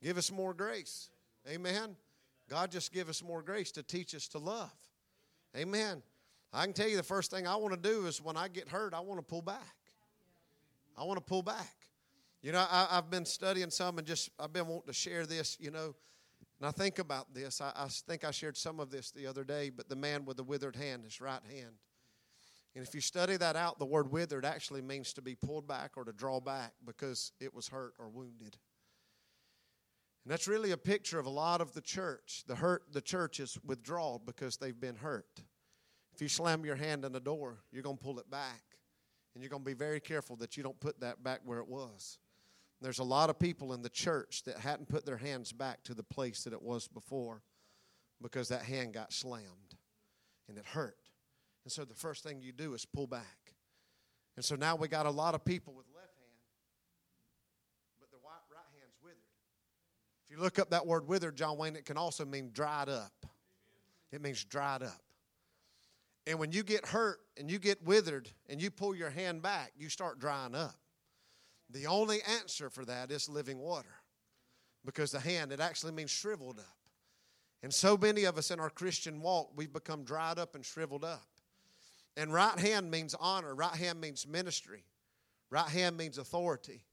[SPEAKER 1] Give us more grace. Amen. God just give us more grace to teach us to love. Amen. I can tell you the first thing I want to do is when I get hurt, I want to pull back. I want to pull back. You know, I, have been studying some and just I've been wanting to share this, you know, and I think about this. I, I think I shared some of this the other day, but the man with the withered hand, his right hand. And if you study that out, the word withered actually means to be pulled back or to draw back because it was hurt or wounded. And that's really a picture of a lot of the church. The hurt the church is withdrawn because they've been hurt. If you slam your hand in the door, you're going to pull it back. And you're going to be very careful that you don't put that back where it was. There's a lot of people in the church that hadn't put their hands back to the place that it was before because that hand got slammed and it hurt. And so the first thing you do is pull back. And so now we got a lot of people with left hand, but the right hand's withered. If you look up that word withered, John Wayne, it can also mean dried up. It means dried up. And when you get hurt and you get withered and you pull your hand back, you start drying up. The only answer for that is living water because the hand, it actually means shriveled up. And so many of us in our Christian walk, we've become dried up and shriveled up. And right hand means honor, right hand means ministry, right hand means authority.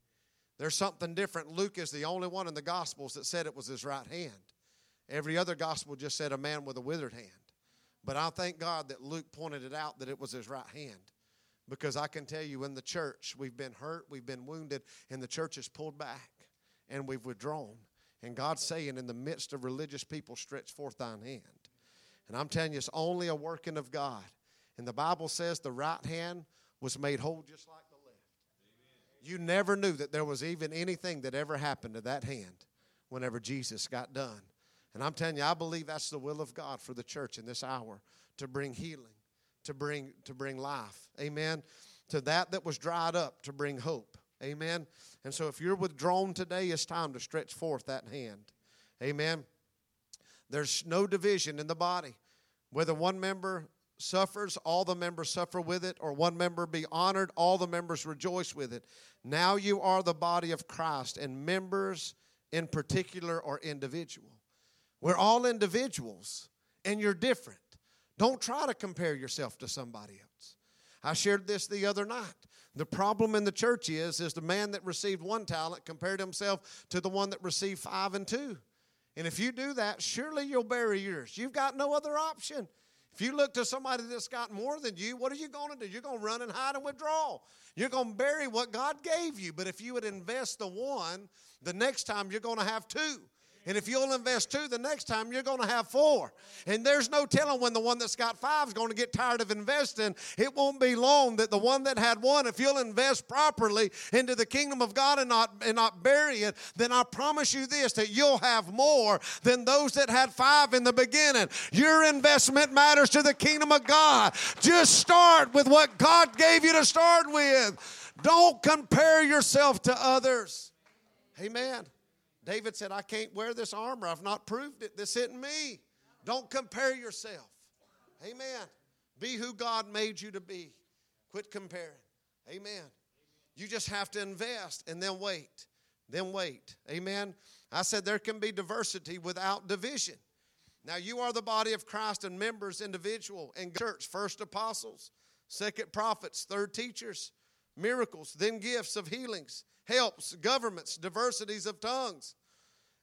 [SPEAKER 1] There's something different. Luke is the only one in the Gospels that said it was his right hand. Every other gospel just said a man with a withered hand. But I thank God that Luke pointed it out that it was his right hand. Because I can tell you in the church, we've been hurt, we've been wounded, and the church has pulled back and we've withdrawn. And God's saying, in the midst of religious people, stretch forth thine hand. And I'm telling you, it's only a working of God. And the Bible says the right hand was made whole just like the left. Amen. you never knew that there was even anything that ever happened to that hand whenever Jesus got done. And I'm telling you, I believe that's the will of God for the church in this hour to bring healing, to bring to bring life. Amen. To that that was dried up, to bring hope. Amen. And so if you're withdrawn today, it's time to stretch forth that hand. Amen. There's no division in the body. Whether one member suffers, all the members suffer with it, or one member be honored, all the members rejoice with it. Now you are the body of Christ, and members in particular are individual. We're all individuals, and you're different. Don't try to compare yourself to somebody else. I shared this the other night. The problem in the church is, is the man that received one talent compared himself to the one that received five and two. And if you do that, surely you'll bury yours. You've got no other option. If you look to somebody that's got more than you, what are you going to do? You're going to run and hide and withdraw. You're going to bury what God gave you. But if you would invest the one, the next time you're going to have two. And if you'll invest two, the next time you're going to have four. And there's no telling when the one that's got five is going to get tired of investing. It won't be long that the one that had one, if you'll invest properly into the kingdom of God and not, and not bury it, then I promise you this that you'll have more than those that had five in the beginning. Your investment matters to the kingdom of God. Just start with what God gave you to start with. Don't compare yourself to others. Amen. David said, I can't wear this armor. I've not proved it. This isn't me. Don't compare yourself. Amen. Be who God made you to be. Quit comparing. Amen. You just have to invest and then wait. Then wait. Amen. I said there can be diversity without division. Now you are the body of Christ and members individual and church. First apostles, second prophets, third teachers, miracles, then gifts of healings, helps, governments, diversities of tongues.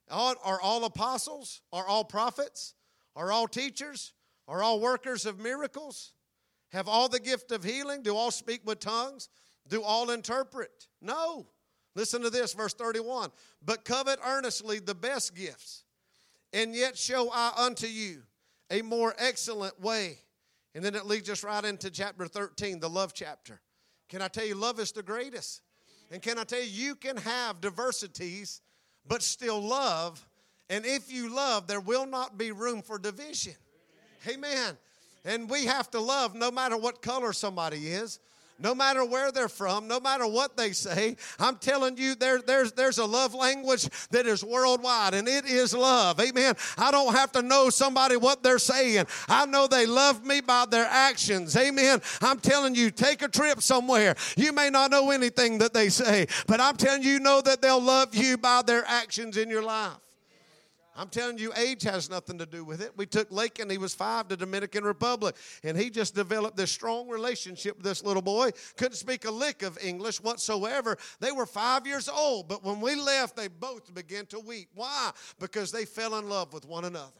[SPEAKER 1] Are all apostles? Are all prophets? Are all teachers? Are all workers of miracles? Have all the gift of healing? Do all speak with tongues? Do all interpret? No. Listen to this, verse 31. But covet earnestly the best gifts, and yet show I unto you a more excellent way. And then it leads us right into chapter 13, the love chapter. Can I tell you, love is the greatest? And can I tell you, you can have diversities, but still love. And if you love, there will not be room for division. Amen. And we have to love no matter what color somebody is no matter where they're from, no matter what they say. I'm telling you, there, there's, there's a love language that is worldwide, and it is love. Amen. I don't have to know somebody what they're saying. I know they love me by their actions. Amen. I'm telling you, take a trip somewhere. You may not know anything that they say, but I'm telling you, know that they'll love you by their actions in your life. I'm telling you, age has nothing to do with it. We took Lake and he was five, to Dominican Republic, and he just developed this strong relationship with this little boy. Couldn't speak a lick of English whatsoever. They were five years old, but when we left, they both began to weep. Why? Because they fell in love with one another.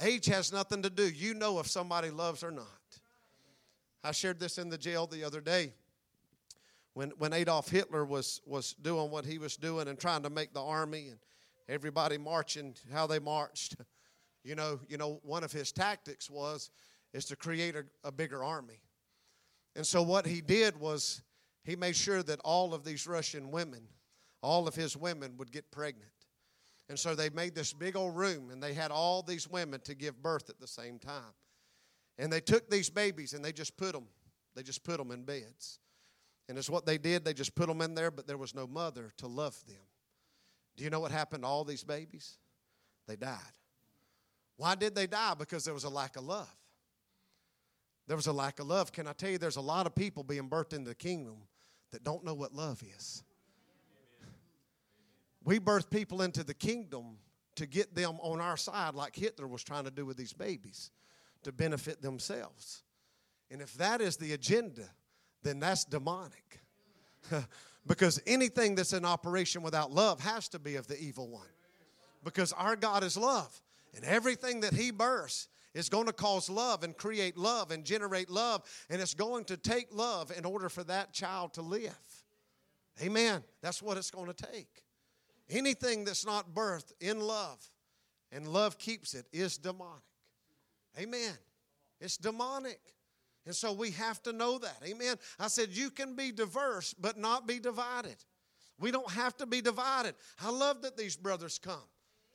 [SPEAKER 1] Age has nothing to do. You know if somebody loves or not. I shared this in the jail the other day when, when Adolf Hitler was, was doing what he was doing and trying to make the army and everybody marching how they marched. [LAUGHS] You know, you know, one of his tactics was is to create a, a bigger army. And so what he did was he made sure that all of these Russian women, all of his women would get pregnant. And so they made this big old room and they had all these women to give birth at the same time. And they took these babies and they just put them, they just put them in beds. And it's what they did, they just put them in there, but there was no mother to love them. Do you know what happened to all these babies? They died. Why did they die? Because there was a lack of love. There was a lack of love. Can I tell you, there's a lot of people being birthed into the kingdom that don't know what love is. We birth people into the kingdom to get them on our side, like Hitler was trying to do with these babies, to benefit themselves. And if that is the agenda, then that's demonic. [LAUGHS] Because anything that's in operation without love has to be of the evil one. Because our God is love. And everything that He births is going to cause love and create love and generate love. And it's going to take love in order for that child to live. Amen. That's what it's going to take. Anything that's not birthed in love and love keeps it is demonic. Amen. It's demonic. And so we have to know that. Amen. I said, you can be diverse, but not be divided. We don't have to be divided. I love that these brothers come.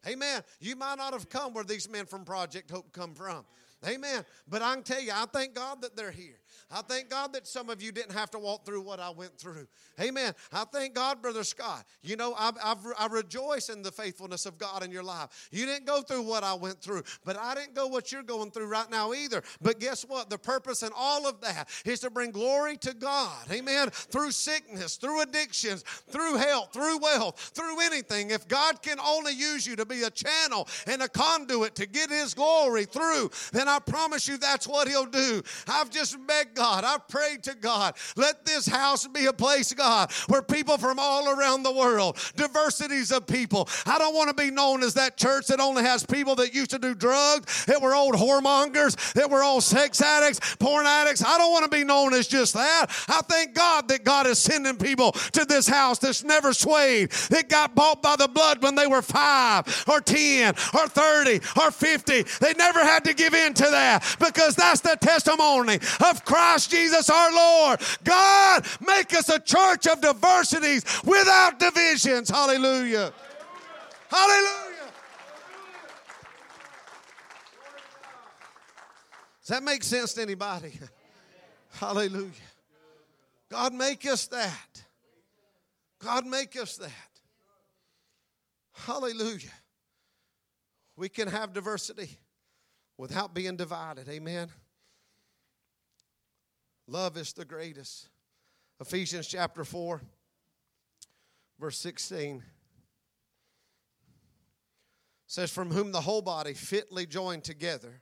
[SPEAKER 1] Amen. You might not have come where these men from Project Hope come from. Amen. But I can tell you, I thank God that they're here. I thank God that some of you didn't have to walk through what I went through. Amen. I thank God, Brother Scott. You know, I, I, rejoice in the faithfulness of God in your life. You didn't go through what I went through, but I didn't go what you're going through right now either. But guess what? The purpose in all of that is to bring glory to God. Amen. Through sickness, through addictions, through health, through wealth, through anything. If God can only use you to be a channel and a conduit to get His glory through, then I promise you that's what He'll do. I've just begged God. I prayed to God. Let this house be a place, God, where people from all around the world, diversities of people. I don't want to be known as that church that only has people that used to do drugs, that were old whoremongers, that were old sex addicts, porn addicts. I don't want to be known as just that. I thank God that God is sending people to this house that's never swayed, that got bought by the blood when they were five or 10 or 30 or 50. They never had to give in to that because that's the testimony of Christ Christ Jesus our Lord. God, make us a church of diversities without divisions. Hallelujah. Hallelujah. Does that make sense to anybody? [LAUGHS] Hallelujah. God, make us that. God, make us that. Hallelujah. We can have diversity without being divided. Amen. Love is the greatest. Ephesians chapter 4, verse 16 says, From whom the whole body fitly joined together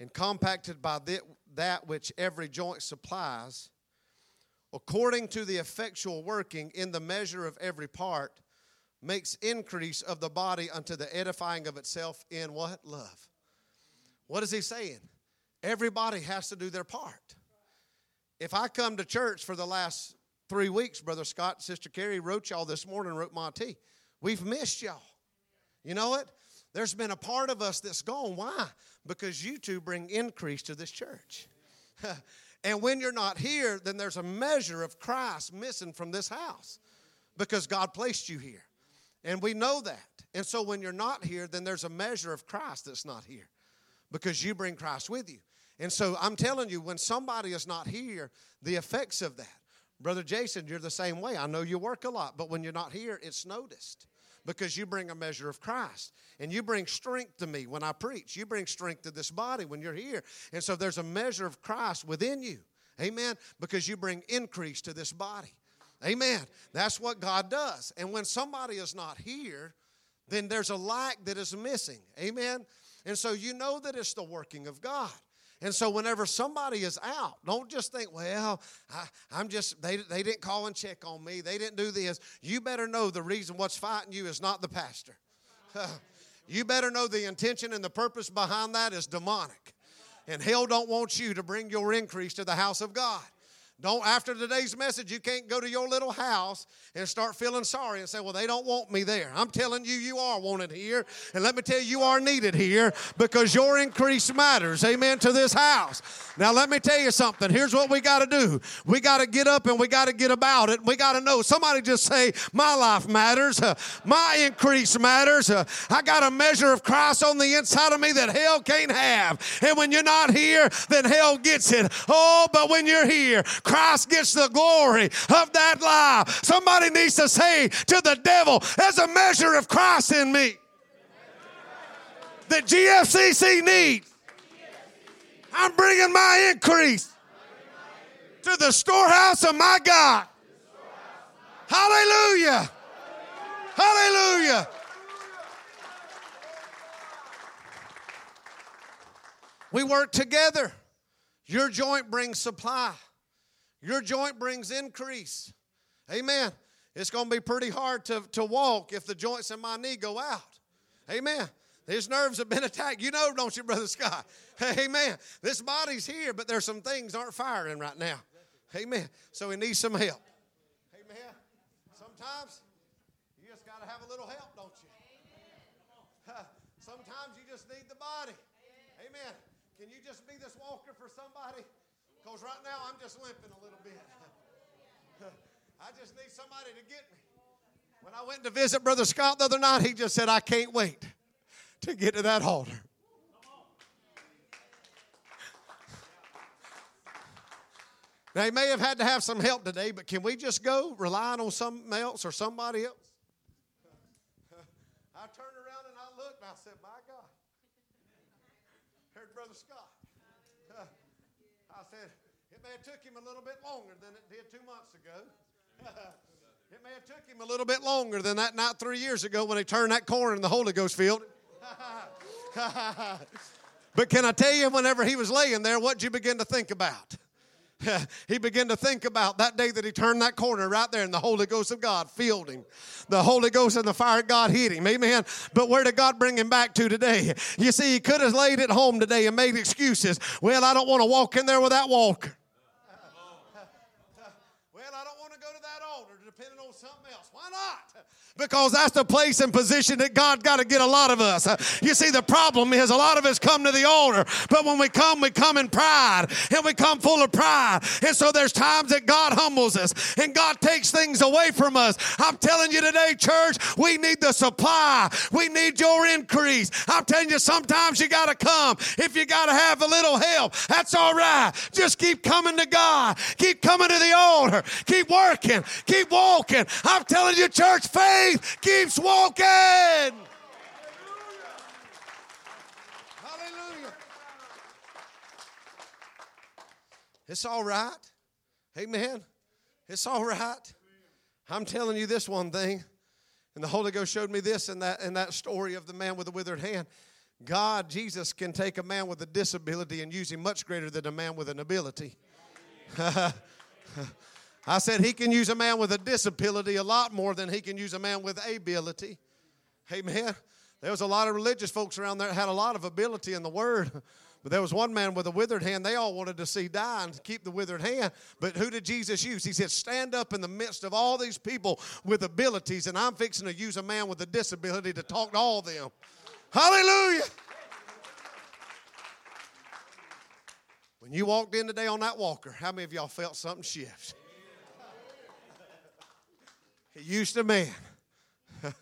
[SPEAKER 1] and compacted by that which every joint supplies, according to the effectual working in the measure of every part, makes increase of the body unto the edifying of itself in what? Love. What is he saying? Everybody has to do their part if I come to church for the last three weeks, Brother Scott, Sister Carrie wrote y'all this morning, wrote Monty. We've missed y'all. You know what? There's been a part of us that's gone. Why? Because you two bring increase to this church. [LAUGHS] and when you're not here, then there's a measure of Christ missing from this house because God placed you here. And we know that. And so when you're not here, then there's a measure of Christ that's not here because you bring Christ with you. And so I'm telling you, when somebody is not here, the effects of that. Brother Jason, you're the same way. I know you work a lot, but when you're not here, it's noticed because you bring a measure of Christ and you bring strength to me when I preach. You bring strength to this body when you're here. And so there's a measure of Christ within you. Amen. Because you bring increase to this body. Amen. That's what God does. And when somebody is not here, then there's a lack that is missing. Amen. And so you know that it's the working of God. And so whenever somebody is out, don't just think, well, I, am just, they, they didn't call and check on me. They didn't do this. You better know the reason what's fighting you is not the pastor. [LAUGHS] you better know the intention and the purpose behind that is demonic. And hell don't want you to bring your increase to the house of God. Don't, after today's message, you can't go to your little house and start feeling sorry and say, Well, they don't want me there. I'm telling you, you are wanted here. And let me tell you, you are needed here because your increase matters. Amen. To this house. Now, let me tell you something. Here's what we got to do we got to get up and we got to get about it. We got to know. Somebody just say, My life matters. Uh, my increase matters. Uh, I got a measure of Christ on the inside of me that hell can't have. And when you're not here, then hell gets it. Oh, but when you're here, Christ gets the glory of that life. Somebody needs to say to the devil, there's a measure of Christ in me that GFCC needs. I'm bringing my increase to the storehouse of my God. Hallelujah. Hallelujah. We work together. Your joint brings supply. Your joint brings increase. Amen. It's going to be pretty hard to, to walk if the joints in my knee go out. Amen. His nerves have been [LAUGHS] attacked. You know, don't you, Brother Scott? [LAUGHS] Amen. This body's here, but there's some things aren't firing right now. Amen. So he needs some help. Amen. Sometimes you just got to have a little help, don't you? [LAUGHS] Sometimes you just need the body. Amen. Can you just be this walker for somebody? Because right now I'm just limping a little bit. [LAUGHS] I just need somebody to get me. When I went to visit Brother Scott the other night, he just said, I can't wait to get to that altar. [LAUGHS] He may have had to have some help today, but can we just go relying on something else or somebody else? [LAUGHS] I turned around and I looked and I said, My God. Heard Brother Scott. I said, it may have took him a little bit longer than it did two months ago. [LAUGHS] it may have took him a little bit longer than that night three years ago when he turned that corner in the Holy Ghost field. [LAUGHS] but can I tell you, whenever he was laying there, what you begin to think about? [LAUGHS] he began to think about that day that he turned that corner right there and the Holy Ghost of God filled him. The Holy Ghost and the fire of God hit him. Amen. But where did God bring him back to today? You see, he could have laid at home today and made excuses. Well, I don't want to walk in there with that walker. well, I don't want to go to that altar depending on something else. Why not? Because that's the place and position that God got to get a lot of us. You see, the problem is a lot of us come to the altar, but when we come, we come in pride and we come full of pride. And so there's times that God humbles us and God takes things away from us. I'm telling you today, church, we need the supply. We need your increase. I'm telling you, sometimes you got to come. If you got to have a little help, that's all right. Just keep coming to God. Keep coming to the altar. Keep working. Keep walking. I'm telling you, church, faith faith keeps walking. It's all right. Amen. It's all right. I'm telling you this one thing, and the Holy Ghost showed me this in that in that story of the man with the withered hand. God, Jesus, can take a man with a disability and use him much greater than a man with an ability. [LAUGHS] I said he can use a man with a disability a lot more than he can use a man with ability. Amen. There was a lot of religious folks around there that had a lot of ability in the word, But there was one man with a withered hand. They all wanted to see die and keep the withered hand. But who did Jesus use? He said, Stand up in the midst of all these people with abilities, and I'm fixing to use a man with a disability to talk to all them. Hallelujah. When you walked in today on that walker, how many of y'all felt something shift? He used a man. [LAUGHS]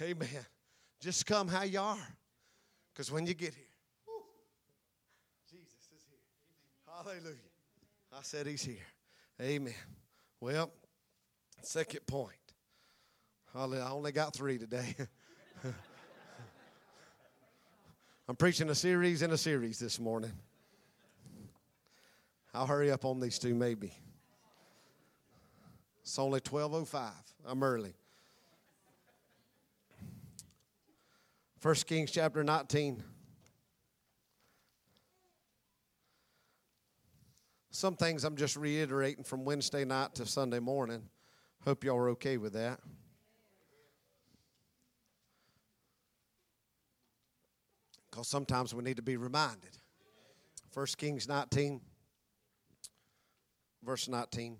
[SPEAKER 1] Amen. Just come how you are. Because when you get here, Jesus is here. Hallelujah. I said he's here. Amen. Well, second point. I only got three today. [LAUGHS] I'm preaching a series in a series this morning. I'll hurry up on these two, maybe. It's only 12:05. I'm early. 1 Kings chapter 19. Some things I'm just reiterating from Wednesday night to Sunday morning. Hope y'all are okay with that. Because sometimes we need to be reminded. 1 Kings 19, verse 19.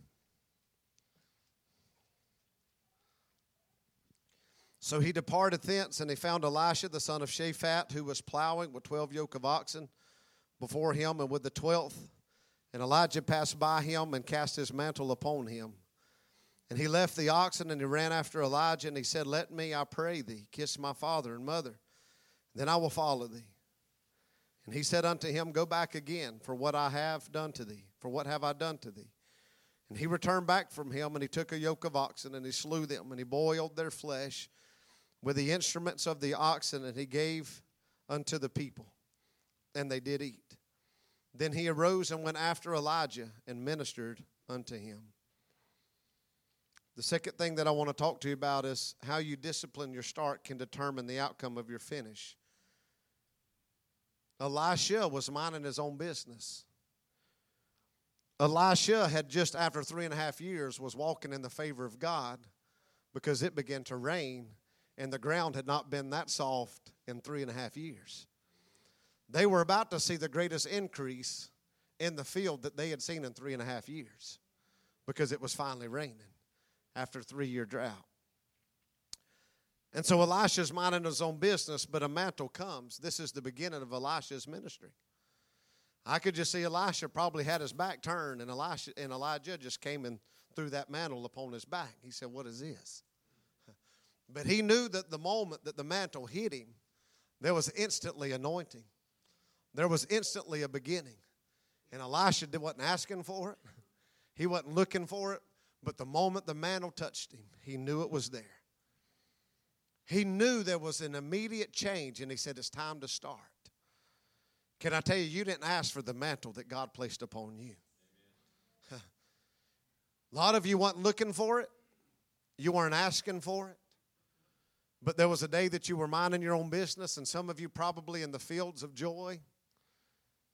[SPEAKER 1] So he departed thence, and he found Elisha the son of Shaphat, who was plowing with twelve yoke of oxen before him, and with the twelfth. And Elijah passed by him and cast his mantle upon him. And he left the oxen, and he ran after Elijah, and he said, Let me, I pray thee, kiss my father and mother, and then I will follow thee. And he said unto him, Go back again, for what I have done to thee. For what have I done to thee? And he returned back from him, and he took a yoke of oxen, and he slew them, and he boiled their flesh with the instruments of the oxen, and he gave unto the people, and they did eat. Then he arose and went after Elijah and ministered unto him. The second thing that I want to talk to you about is how you discipline your start can determine the outcome of your finish. Elisha was minding his own business. Elisha had just after three and a half years was walking in the favor of God because it began to rain and the ground had not been that soft in three and a half years. They were about to see the greatest increase in the field that they had seen in three and a half years because it was finally raining after a three year drought. And so Elisha's minding his own business, but a mantle comes. This is the beginning of Elisha's ministry. I could just see Elisha probably had his back turned, and Elisha and Elijah just came and threw that mantle upon his back. He said, What is this? But he knew that the moment that the mantle hit him, there was instantly anointing. There was instantly a beginning. And Elisha wasn't asking for it, he wasn't looking for it. But the moment the mantle touched him, he knew it was there. He knew there was an immediate change, and he said, It's time to start. Can I tell you, you didn't ask for the mantle that God placed upon you. [LAUGHS] a lot of you weren't looking for it, you weren't asking for it. But there was a day that you were minding your own business, and some of you probably in the fields of joy,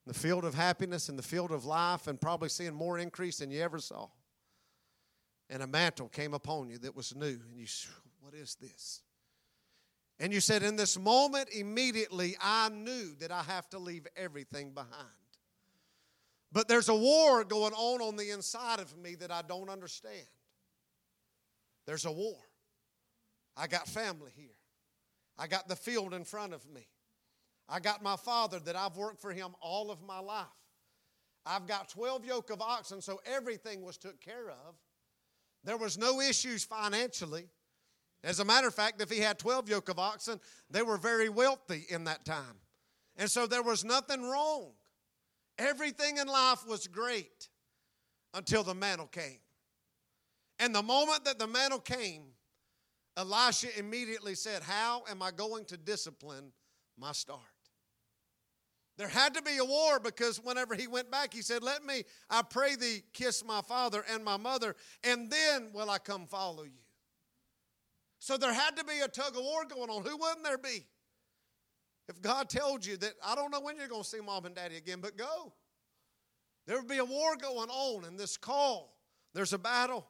[SPEAKER 1] the field of happiness, and the field of life, and probably seeing more increase than you ever saw. And a mantle came upon you that was new, and you, what is this? And you said, In this moment, immediately, I knew that I have to leave everything behind. But there's a war going on on the inside of me that I don't understand. There's a war. I got family here. I got the field in front of me. I got my father that I've worked for him all of my life. I've got 12 yoke of oxen, so everything was took care of. There was no issues financially. As a matter of fact, if he had 12 yoke of oxen, they were very wealthy in that time. And so there was nothing wrong. Everything in life was great until the mantle came. And the moment that the mantle came, Elisha immediately said, How am I going to discipline my start? There had to be a war because whenever he went back, he said, Let me, I pray thee, kiss my father and my mother, and then will I come follow you. So there had to be a tug of war going on. Who wouldn't there be? If God told you that, I don't know when you're going to see mom and daddy again, but go. There would be a war going on in this call. There's a battle,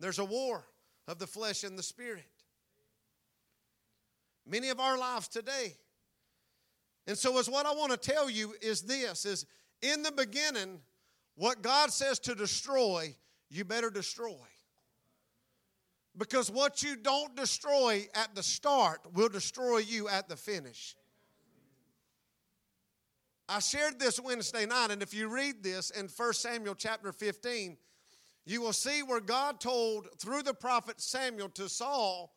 [SPEAKER 1] there's a war of the flesh and the spirit. Many of our lives today, And so, is what I want to tell you is this: is in the beginning, what God says to destroy, you better destroy. Because what you don't destroy at the start will destroy you at the finish. I shared this Wednesday night, and if you read this in 1 Samuel chapter 15, you will see where God told through the prophet Samuel to Saul,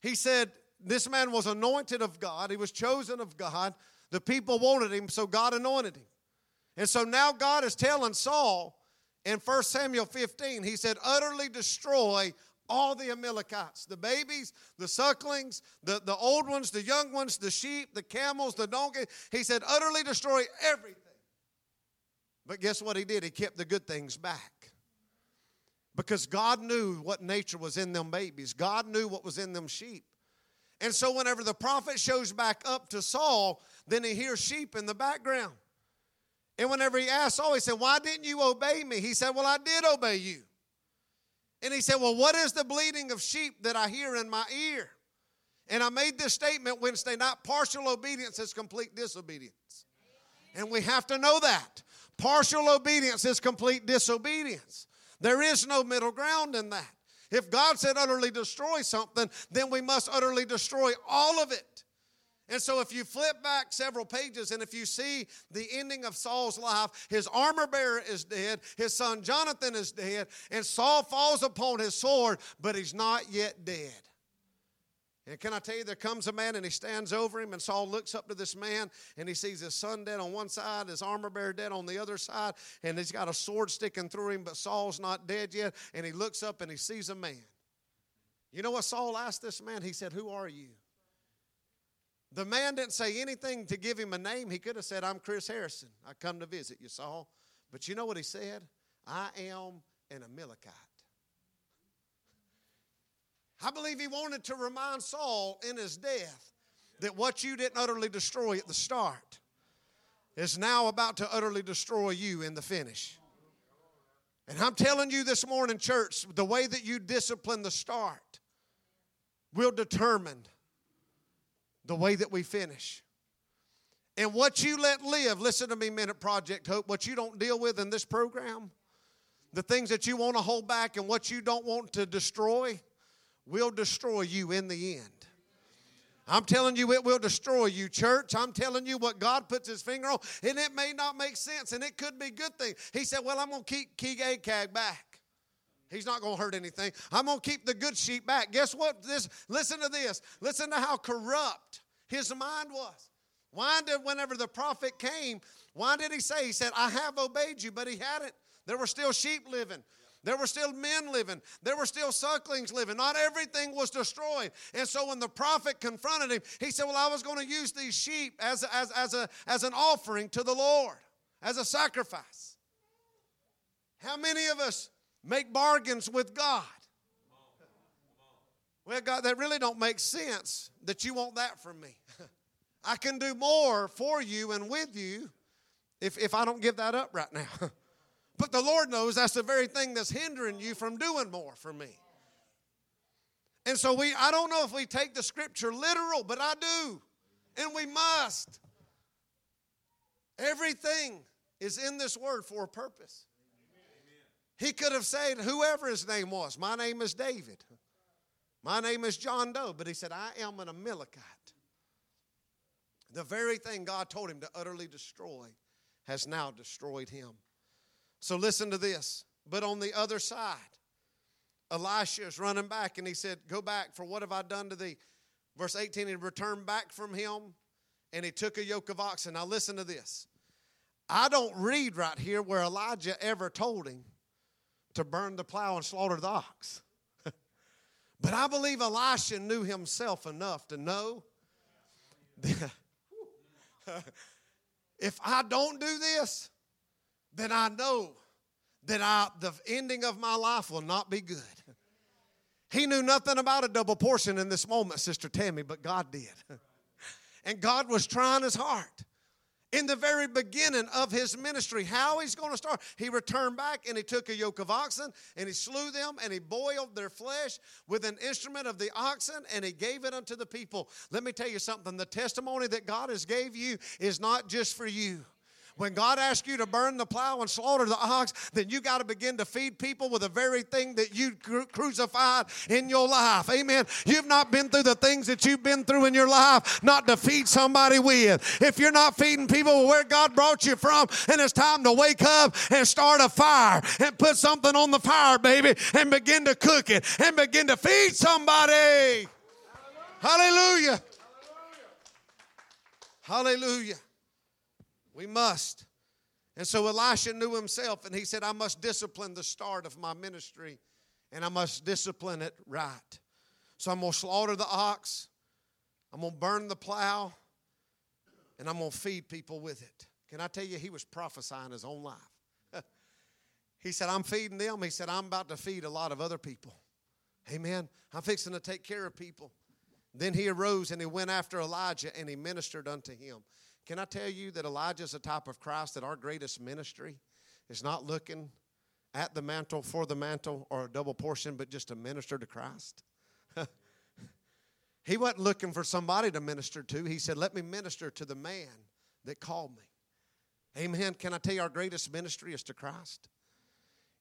[SPEAKER 1] He said, This man was anointed of God, he was chosen of God. The people wanted him, so God anointed him. And so now God is telling Saul in 1 Samuel 15, He said, Utterly destroy all the Amalekites the babies, the sucklings, the, the old ones, the young ones, the sheep, the camels, the donkey. He said, utterly destroy everything. But guess what he did? He kept the good things back. Because God knew what nature was in them babies, God knew what was in them sheep. And so, whenever the prophet shows back up to Saul, then he hears sheep in the background. And whenever he asked Saul, he said, Why didn't you obey me? He said, Well, I did obey you. And he said, Well, what is the bleating of sheep that I hear in my ear? And I made this statement Wednesday night partial obedience is complete disobedience. And we have to know that. Partial obedience is complete disobedience. There is no middle ground in that. If God said utterly destroy something, then we must utterly destroy all of it. And so, if you flip back several pages and if you see the ending of Saul's life, his armor bearer is dead, his son Jonathan is dead, and Saul falls upon his sword, but he's not yet dead. And can I tell you, there comes a man and he stands over him, and Saul looks up to this man and he sees his son dead on one side, his armor bearer dead on the other side, and he's got a sword sticking through him, but Saul's not dead yet. And he looks up and he sees a man. You know what Saul asked this man? He said, Who are you? The man didn't say anything to give him a name. He could have said, I'm Chris Harrison. I come to visit you, Saul. But you know what he said? I am an Amalekite. I believe he wanted to remind Saul in his death that what you didn't utterly destroy at the start is now about to utterly destroy you in the finish. And I'm telling you this morning, church, the way that you discipline the start will determine the way that we finish. And what you let live, listen to me, Minute Project Hope, what you don't deal with in this program, the things that you want to hold back and what you don't want to destroy, will destroy you in the end. I'm telling you, it will destroy you, church. I'm telling you what God puts his finger on, and it may not make sense, and it could be good thing. He said, Well, I'm going to keep King Agag back. He's not going to hurt anything. I'm going to keep the good sheep back. Guess what? This listen to this. Listen to how corrupt his mind was. Why did whenever the prophet came, why did he say? He said, I have obeyed you, but he hadn't. There were still sheep living. There were still men living. There were still sucklings living. Not everything was destroyed. And so when the prophet confronted him, he said, Well, I was going to use these sheep as, as, as, a, as an offering to the Lord, as a sacrifice. How many of us make bargains with God. Well, God, that really don't make sense that you want that from me. [LAUGHS] I can do more for you and with you if, if I don't give that up right now. [LAUGHS] but the Lord knows that's the very thing that's hindering you from doing more for me. And so we I don't know if we take the scripture literal, but I do. And we must. Everything is in this word for a purpose. He could have said, whoever his name was, my name is David. My name is John Doe. But he said, I am an Amalekite. The very thing God told him to utterly destroy has now destroyed him. So listen to this. But on the other side, Elisha is running back and he said, Go back, for what have I done to thee? Verse 18, he returned back from him and he took a yoke of oxen. Now listen to this. I don't read right here where Elijah ever told him to burn the plow and slaughter the ox. [LAUGHS] but I believe Elisha knew himself enough to know [LAUGHS] if I don't do this, then I know that I, the ending of my life will not be good. He knew nothing about a double portion in this moment, Sister Tammy, but God did. [LAUGHS] And God was trying his heart. in the very beginning of his ministry. How he's going to start. He returned back and he took a yoke of oxen and he slew them and he boiled their flesh with an instrument of the oxen and he gave it unto the people. Let me tell you something the testimony that God has gave you is not just for you. When God asks you to burn the plow and slaughter the ox, then you got to begin to feed people with the very thing that you crucified in your life. Amen. You've not been through the things that you've been through in your life not to feed somebody with. If you're not feeding people where God brought you from, and it's time to wake up and start a fire and put something on the fire, baby, and begin to cook it and begin to feed somebody. Hallelujah. Hallelujah. Hallelujah. We must. And so Elisha knew himself and he said, I must discipline the start of my ministry and I must discipline it right. So I'm going to slaughter the ox, I'm going to burn the plow, and I'm going to feed people with it. Can I tell you, he was prophesying his own life. [LAUGHS] he said, I'm feeding them. He said, I'm about to feed a lot of other people. Amen. I'm fixing to take care of people. Then he arose and he went after Elijah and he ministered unto him. Can I tell you that Elijah is a type of Christ, that our greatest ministry is not looking at the mantle for the mantle or a double portion, but just to minister to Christ? [LAUGHS] he wasn't looking for somebody to minister to. He said, Let me minister to the man that called me. Amen. Can I tell you our greatest ministry is to Christ?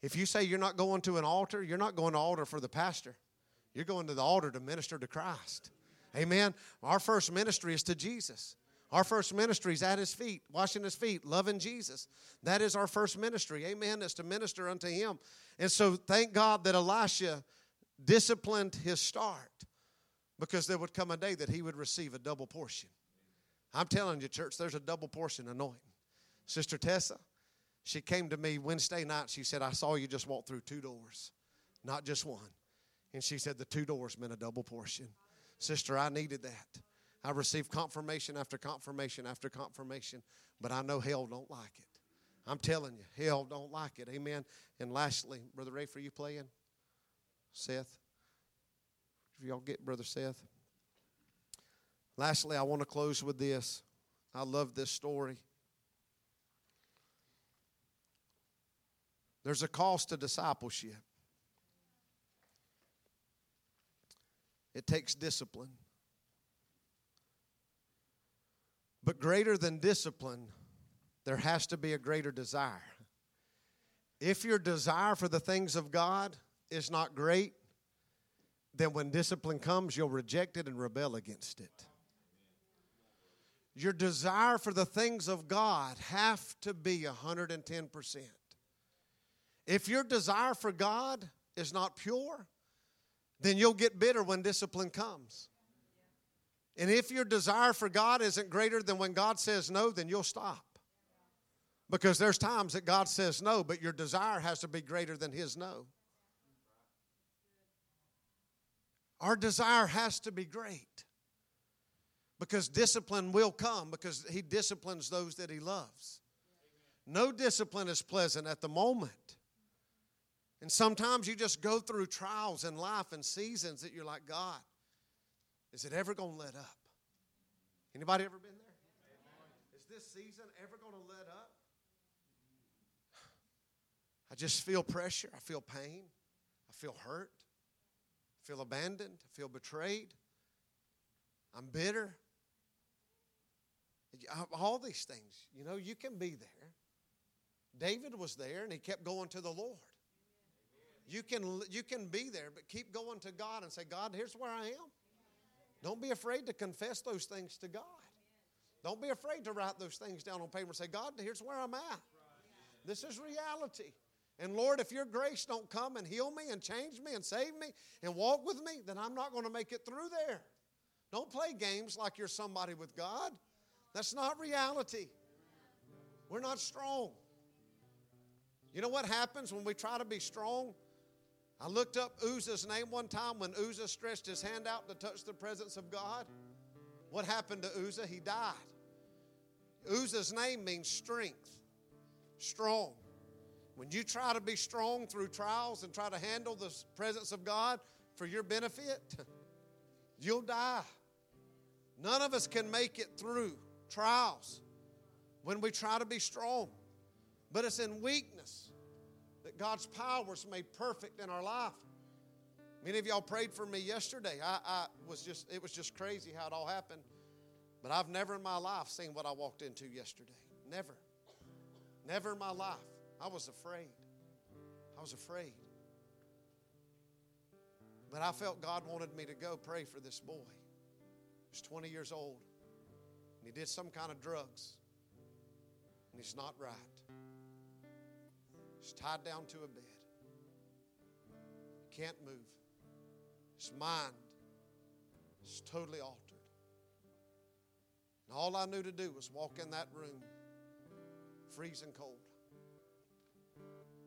[SPEAKER 1] If you say you're not going to an altar, you're not going to altar for the pastor. You're going to the altar to minister to Christ. Amen. Our first ministry is to Jesus. Our first ministry is at his feet, washing his feet, loving Jesus. That is our first ministry. Amen. Is to minister unto him. And so thank God that Elisha disciplined his start because there would come a day that he would receive a double portion. I'm telling you, church, there's a double portion anointing. Sister Tessa, she came to me Wednesday night. She said, I saw you just walk through two doors, not just one. And she said, the two doors meant a double portion. Sister, I needed that. I received confirmation after confirmation after confirmation, but I know hell don't like it. I'm telling you, hell don't like it. Amen. And lastly, Brother Ray, for you playing? Seth? If y'all get Brother Seth? Lastly, I want to close with this. I love this story. There's a cost to discipleship. It takes discipline. But greater than discipline, there has to be a greater desire. If your desire for the things of God is not great, then when discipline comes, you'll reject it and rebel against it. Your desire for the things of God have to be 110%. If your desire for God is not pure, then you'll get bitter when discipline comes. And if your desire for God isn't greater than when God says no, then you'll stop. Because there's times that God says no, but your desire has to be greater than His no. Our desire has to be great. Because discipline will come, because He disciplines those that He loves. No discipline is pleasant at the moment. And sometimes you just go through trials in life and seasons that you're like, God, is it ever going to let up? Anybody ever been there? Is this season ever going to let up? I just feel pressure. I feel pain. I feel hurt. I feel abandoned. I feel betrayed. I'm bitter. Uh, all these things, you know, you can be there. David was there and he kept going to the Lord. You can, you can be there, but keep going to God and say, God, here's where I am. Don't be afraid to confess those things to God. Don't be afraid to write those things down on paper and say, God, here's where I'm at. This is reality. And Lord, if your grace don't come and heal me and change me and save me and walk with me, then I'm not going to make it through there. Don't play games like you're somebody with God. That's not reality. We're not strong. You know what happens when we try to be strong? I looked up Uzzah's name one time when Uzzah stretched his hand out to touch the presence of God. What happened to Uzzah? He died. Uzzah's name means strength, strong. When you try to be strong through trials and try to handle the presence of God for your benefit, [LAUGHS] you'll die. None of us can make it through trials. when we try to be strong. But it's in weakness that God's power is made perfect in our life. Many of y'all prayed for me yesterday. I, I was just, it was just crazy how it all happened. But I've never in my life seen what I walked into yesterday. Never. Never in my life. I was afraid. I was afraid. But I felt God wanted me to go pray for this boy. He's 20 years old. And he did some kind of drugs. And he's not right. He's tied down to a bed. He can't move. His mind is totally altered. And all I knew to do was walk in that room, freezing cold.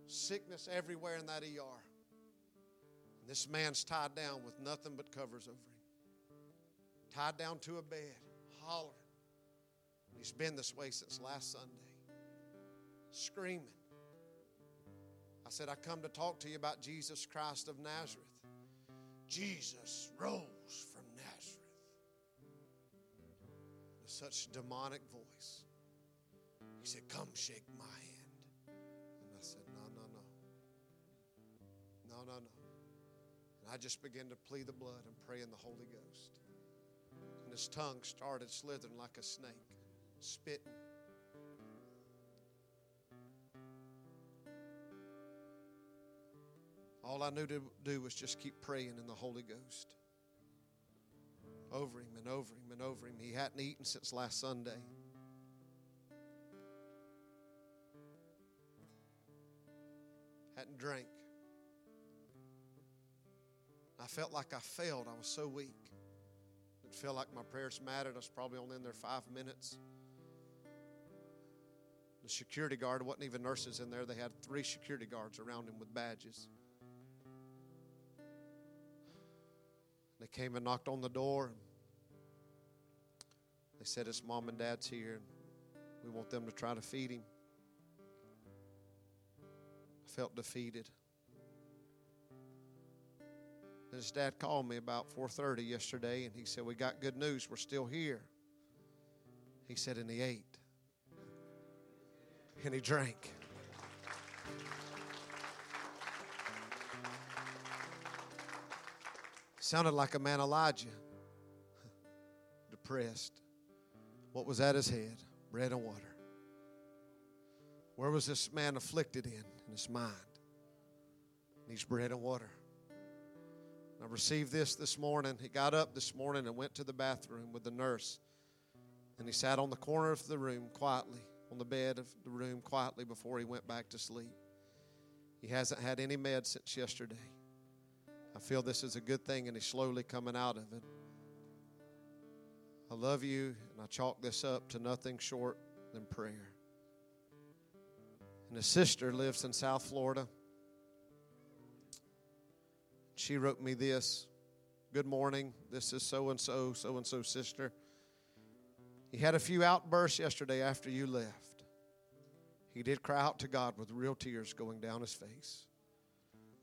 [SPEAKER 1] Sickness everywhere in that ER. And this man's tied down with nothing but covers over him. Tied down to a bed, hollering. He's been this way since last Sunday, screaming. I said, I come to talk to you about Jesus Christ of Nazareth. Jesus rose from Nazareth. With such demonic voice. He said, Come shake my hand. And I said, No, no, no. No, no, no. And I just began to plead the blood and pray in the Holy Ghost. And his tongue started slithering like a snake, spitting. All I knew to do was just keep praying in the Holy Ghost. Over him and over him and over him. He hadn't eaten since last Sunday. Hadn't drank. I felt like I failed. I was so weak. It felt like my prayers mattered. I was probably only in there five minutes. The security guard wasn't even nurses in there. They had three security guards around him with badges. They came and knocked on the door. They said, His mom and dad's here. We want them to try to feed him. I felt defeated. And his dad called me about 4:30 yesterday and he said, We got good news, we're still here. He said, and he ate. And he drank. Sounded like a man Elijah, [LAUGHS] depressed. What was at his head? Bread and water. Where was this man afflicted in? In his mind. Needs bread and water. I received this this morning. He got up this morning and went to the bathroom with the nurse. And he sat on the corner of the room quietly, on the bed of the room quietly before he went back to sleep. He hasn't had any meds since yesterday. I feel this is a good thing and he's slowly coming out of it. I love you and I chalk this up to nothing short than prayer. And his sister lives in South Florida. She wrote me this Good morning. This is so and so, so and so sister. He had a few outbursts yesterday after you left. He did cry out to God with real tears going down his face.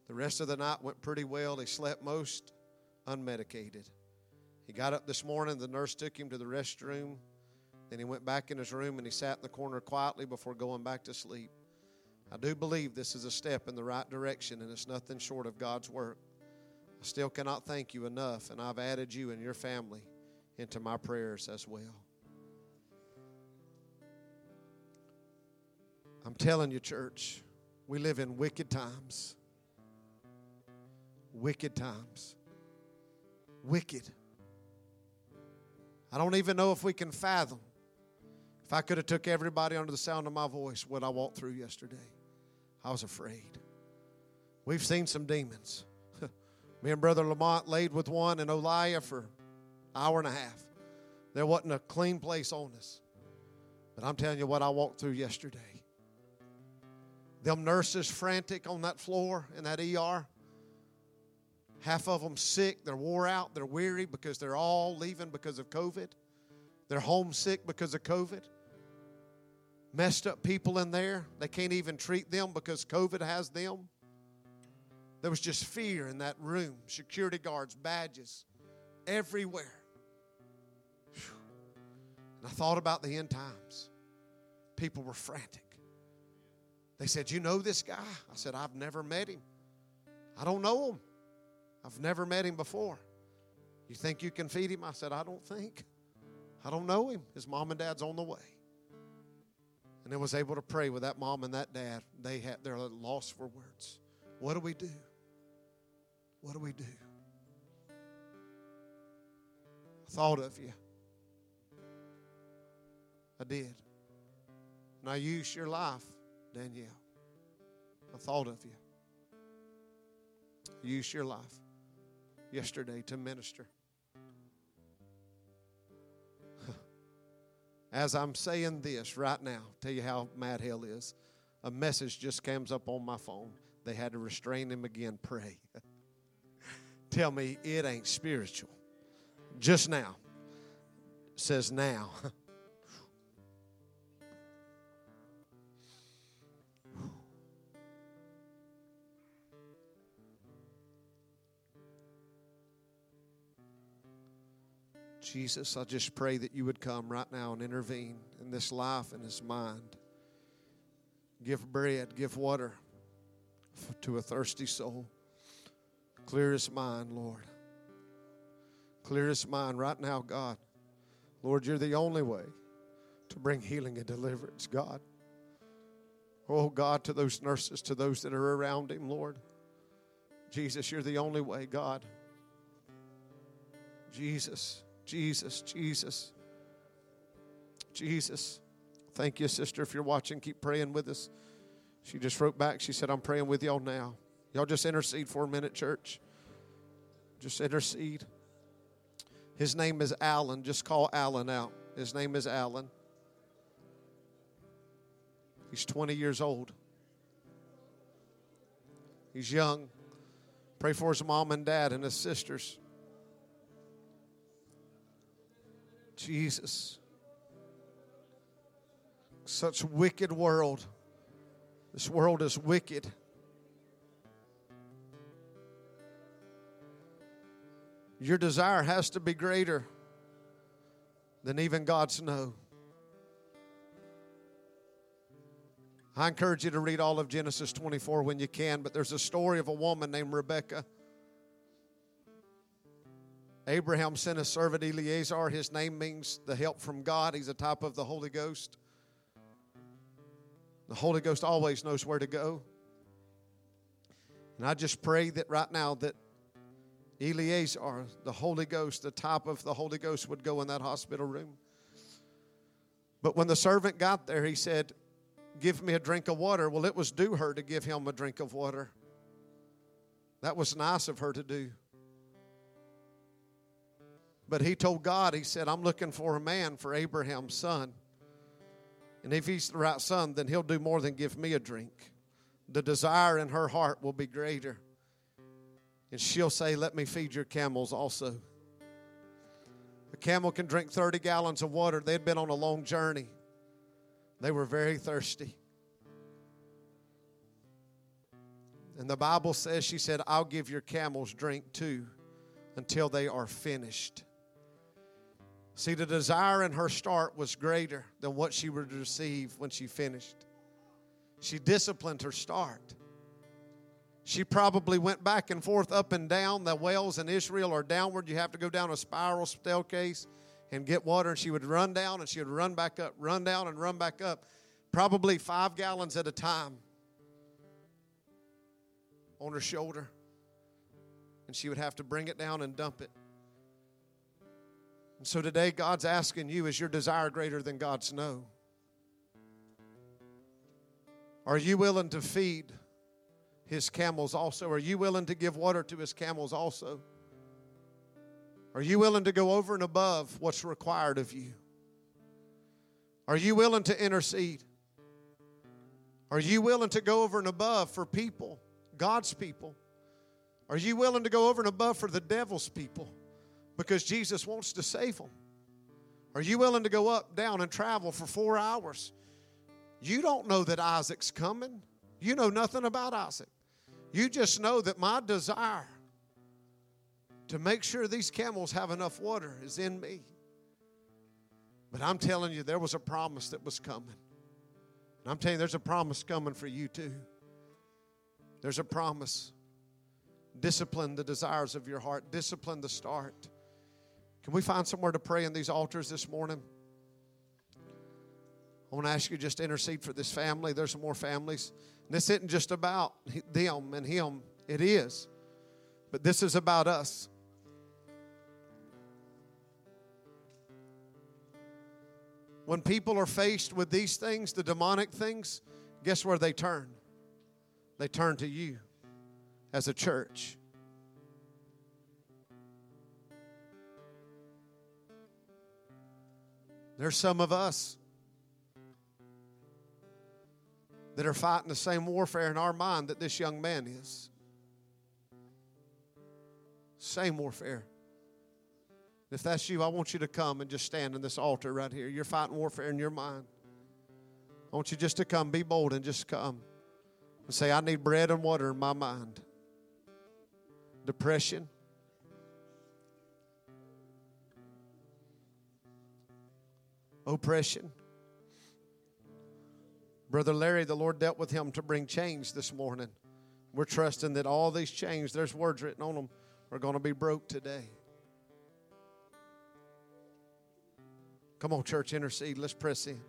[SPEAKER 1] The rest of the night went pretty well. He slept most unmedicated. He got up this morning. The nurse took him to the restroom. Then he went back in his room and he sat in the corner quietly before going back to sleep. I do believe this is a step in the right direction and it's nothing short of God's work. I still cannot thank you enough, and I've added you and your family into my prayers as well. I'm telling you, church, we live in wicked times. Wicked times. Wicked. I don't even know if we can fathom. If I could have took everybody under the sound of my voice, what I walked through yesterday, I was afraid. We've seen some demons. [LAUGHS] Me and Brother Lamont laid with one in Olia for an hour and a half. There wasn't a clean place on us. But I'm telling you what I walked through yesterday. Them nurses frantic on that floor in that ER. Half of them sick, they're wore out, they're weary because they're all leaving because of COVID. They're homesick because of COVID. Messed up people in there, they can't even treat them because COVID has them. There was just fear in that room, security guards, badges, everywhere. And I thought about the end times. People were frantic. They said, You know this guy? I said, I've never met him. I don't know him. I've never met him before. You think you can feed him? I said, I don't think. I don't know him. His mom and dad's on the way. And I was able to pray with that mom and that dad. They had they're lost for words. What do we do? What do we do? I thought of you. I did. And I used your life, Danielle. I thought of you. I used your life yesterday to minister. [LAUGHS] As I'm saying this right now, tell you how mad hell is. A message just comes up on my phone. They had to restrain him again. Pray. [LAUGHS] tell me it ain't spiritual. Just now. says now. [LAUGHS] Jesus, I just pray that you would come right now and intervene in this life and his mind. Give bread, give water to a thirsty soul. Clear his mind, Lord. Clear his mind right now, God. Lord, you're the only way to bring healing and deliverance, God. Oh, God, to those nurses, to those that are around him, Lord. Jesus, you're the only way, God. Jesus. Jesus, Jesus, Jesus. Thank you, sister. If you're watching, keep praying with us. She just wrote back. She said, I'm praying with y'all now. Y'all just intercede for a minute, church. Just intercede. His name is Alan. Just call Alan out. His name is Alan. He's 20 years old. He's young. Pray for his mom and dad and his sisters. Jesus. Such wicked world. This world is wicked. Your desire has to be greater than even God's no. I encourage you to read all of Genesis 24 when you can, but there's a story of a woman named Rebecca Abraham sent a servant Eliezer. His name means the help from God. He's a type of the Holy Ghost. The Holy Ghost always knows where to go. And I just pray that right now that Eliezer, the Holy Ghost, the type of the Holy Ghost, would go in that hospital room. But when the servant got there, he said, Give me a drink of water. Well, it was due her to give him a drink of water. That was nice of her to do. But he told God, he said, I'm looking for a man for Abraham's son. And if he's the right son, then he'll do more than give me a drink. The desire in her heart will be greater. And she'll say, Let me feed your camels also. A camel can drink 30 gallons of water. They'd been on a long journey, they were very thirsty. And the Bible says, She said, I'll give your camels drink too until they are finished. See, the desire in her start was greater than what she would receive when she finished. She disciplined her start. She probably went back and forth, up and down. The wells in Israel are downward. You have to go down a spiral staircase and get water. And she would run down and she would run back up, run down and run back up, probably five gallons at a time on her shoulder. And she would have to bring it down and dump it. And so today, God's asking you is your desire greater than God's no? Are you willing to feed his camels also? Are you willing to give water to his camels also? Are you willing to go over and above what's required of you? Are you willing to intercede? Are you willing to go over and above for people, God's people? Are you willing to go over and above for the devil's people? Because Jesus wants to save them. Are you willing to go up, down, and travel for four hours? You don't know that Isaac's coming. You know nothing about Isaac. You just know that my desire to make sure these camels have enough water is in me. But I'm telling you, there was a promise that was coming. And I'm telling you, there's a promise coming for you too. There's a promise. Discipline the desires of your heart, discipline the start. Can we find somewhere to pray in these altars this morning? I want to ask you just intercede for this family. There's some more families. And this isn't just about them and him, it is. But this is about us. When people are faced with these things, the demonic things, guess where they turn? They turn to you as a church. There's some of us that are fighting the same warfare in our mind that this young man is. Same warfare. If that's you, I want you to come and just stand in this altar right here. You're fighting warfare in your mind. I want you just to come, be bold, and just come and say, I need bread and water in my mind. Depression. Oppression. Brother Larry, the Lord dealt with him to bring change this morning. We're trusting that all these chains, there's words written on them, are going to be broke today. Come on, church, intercede. Let's press in.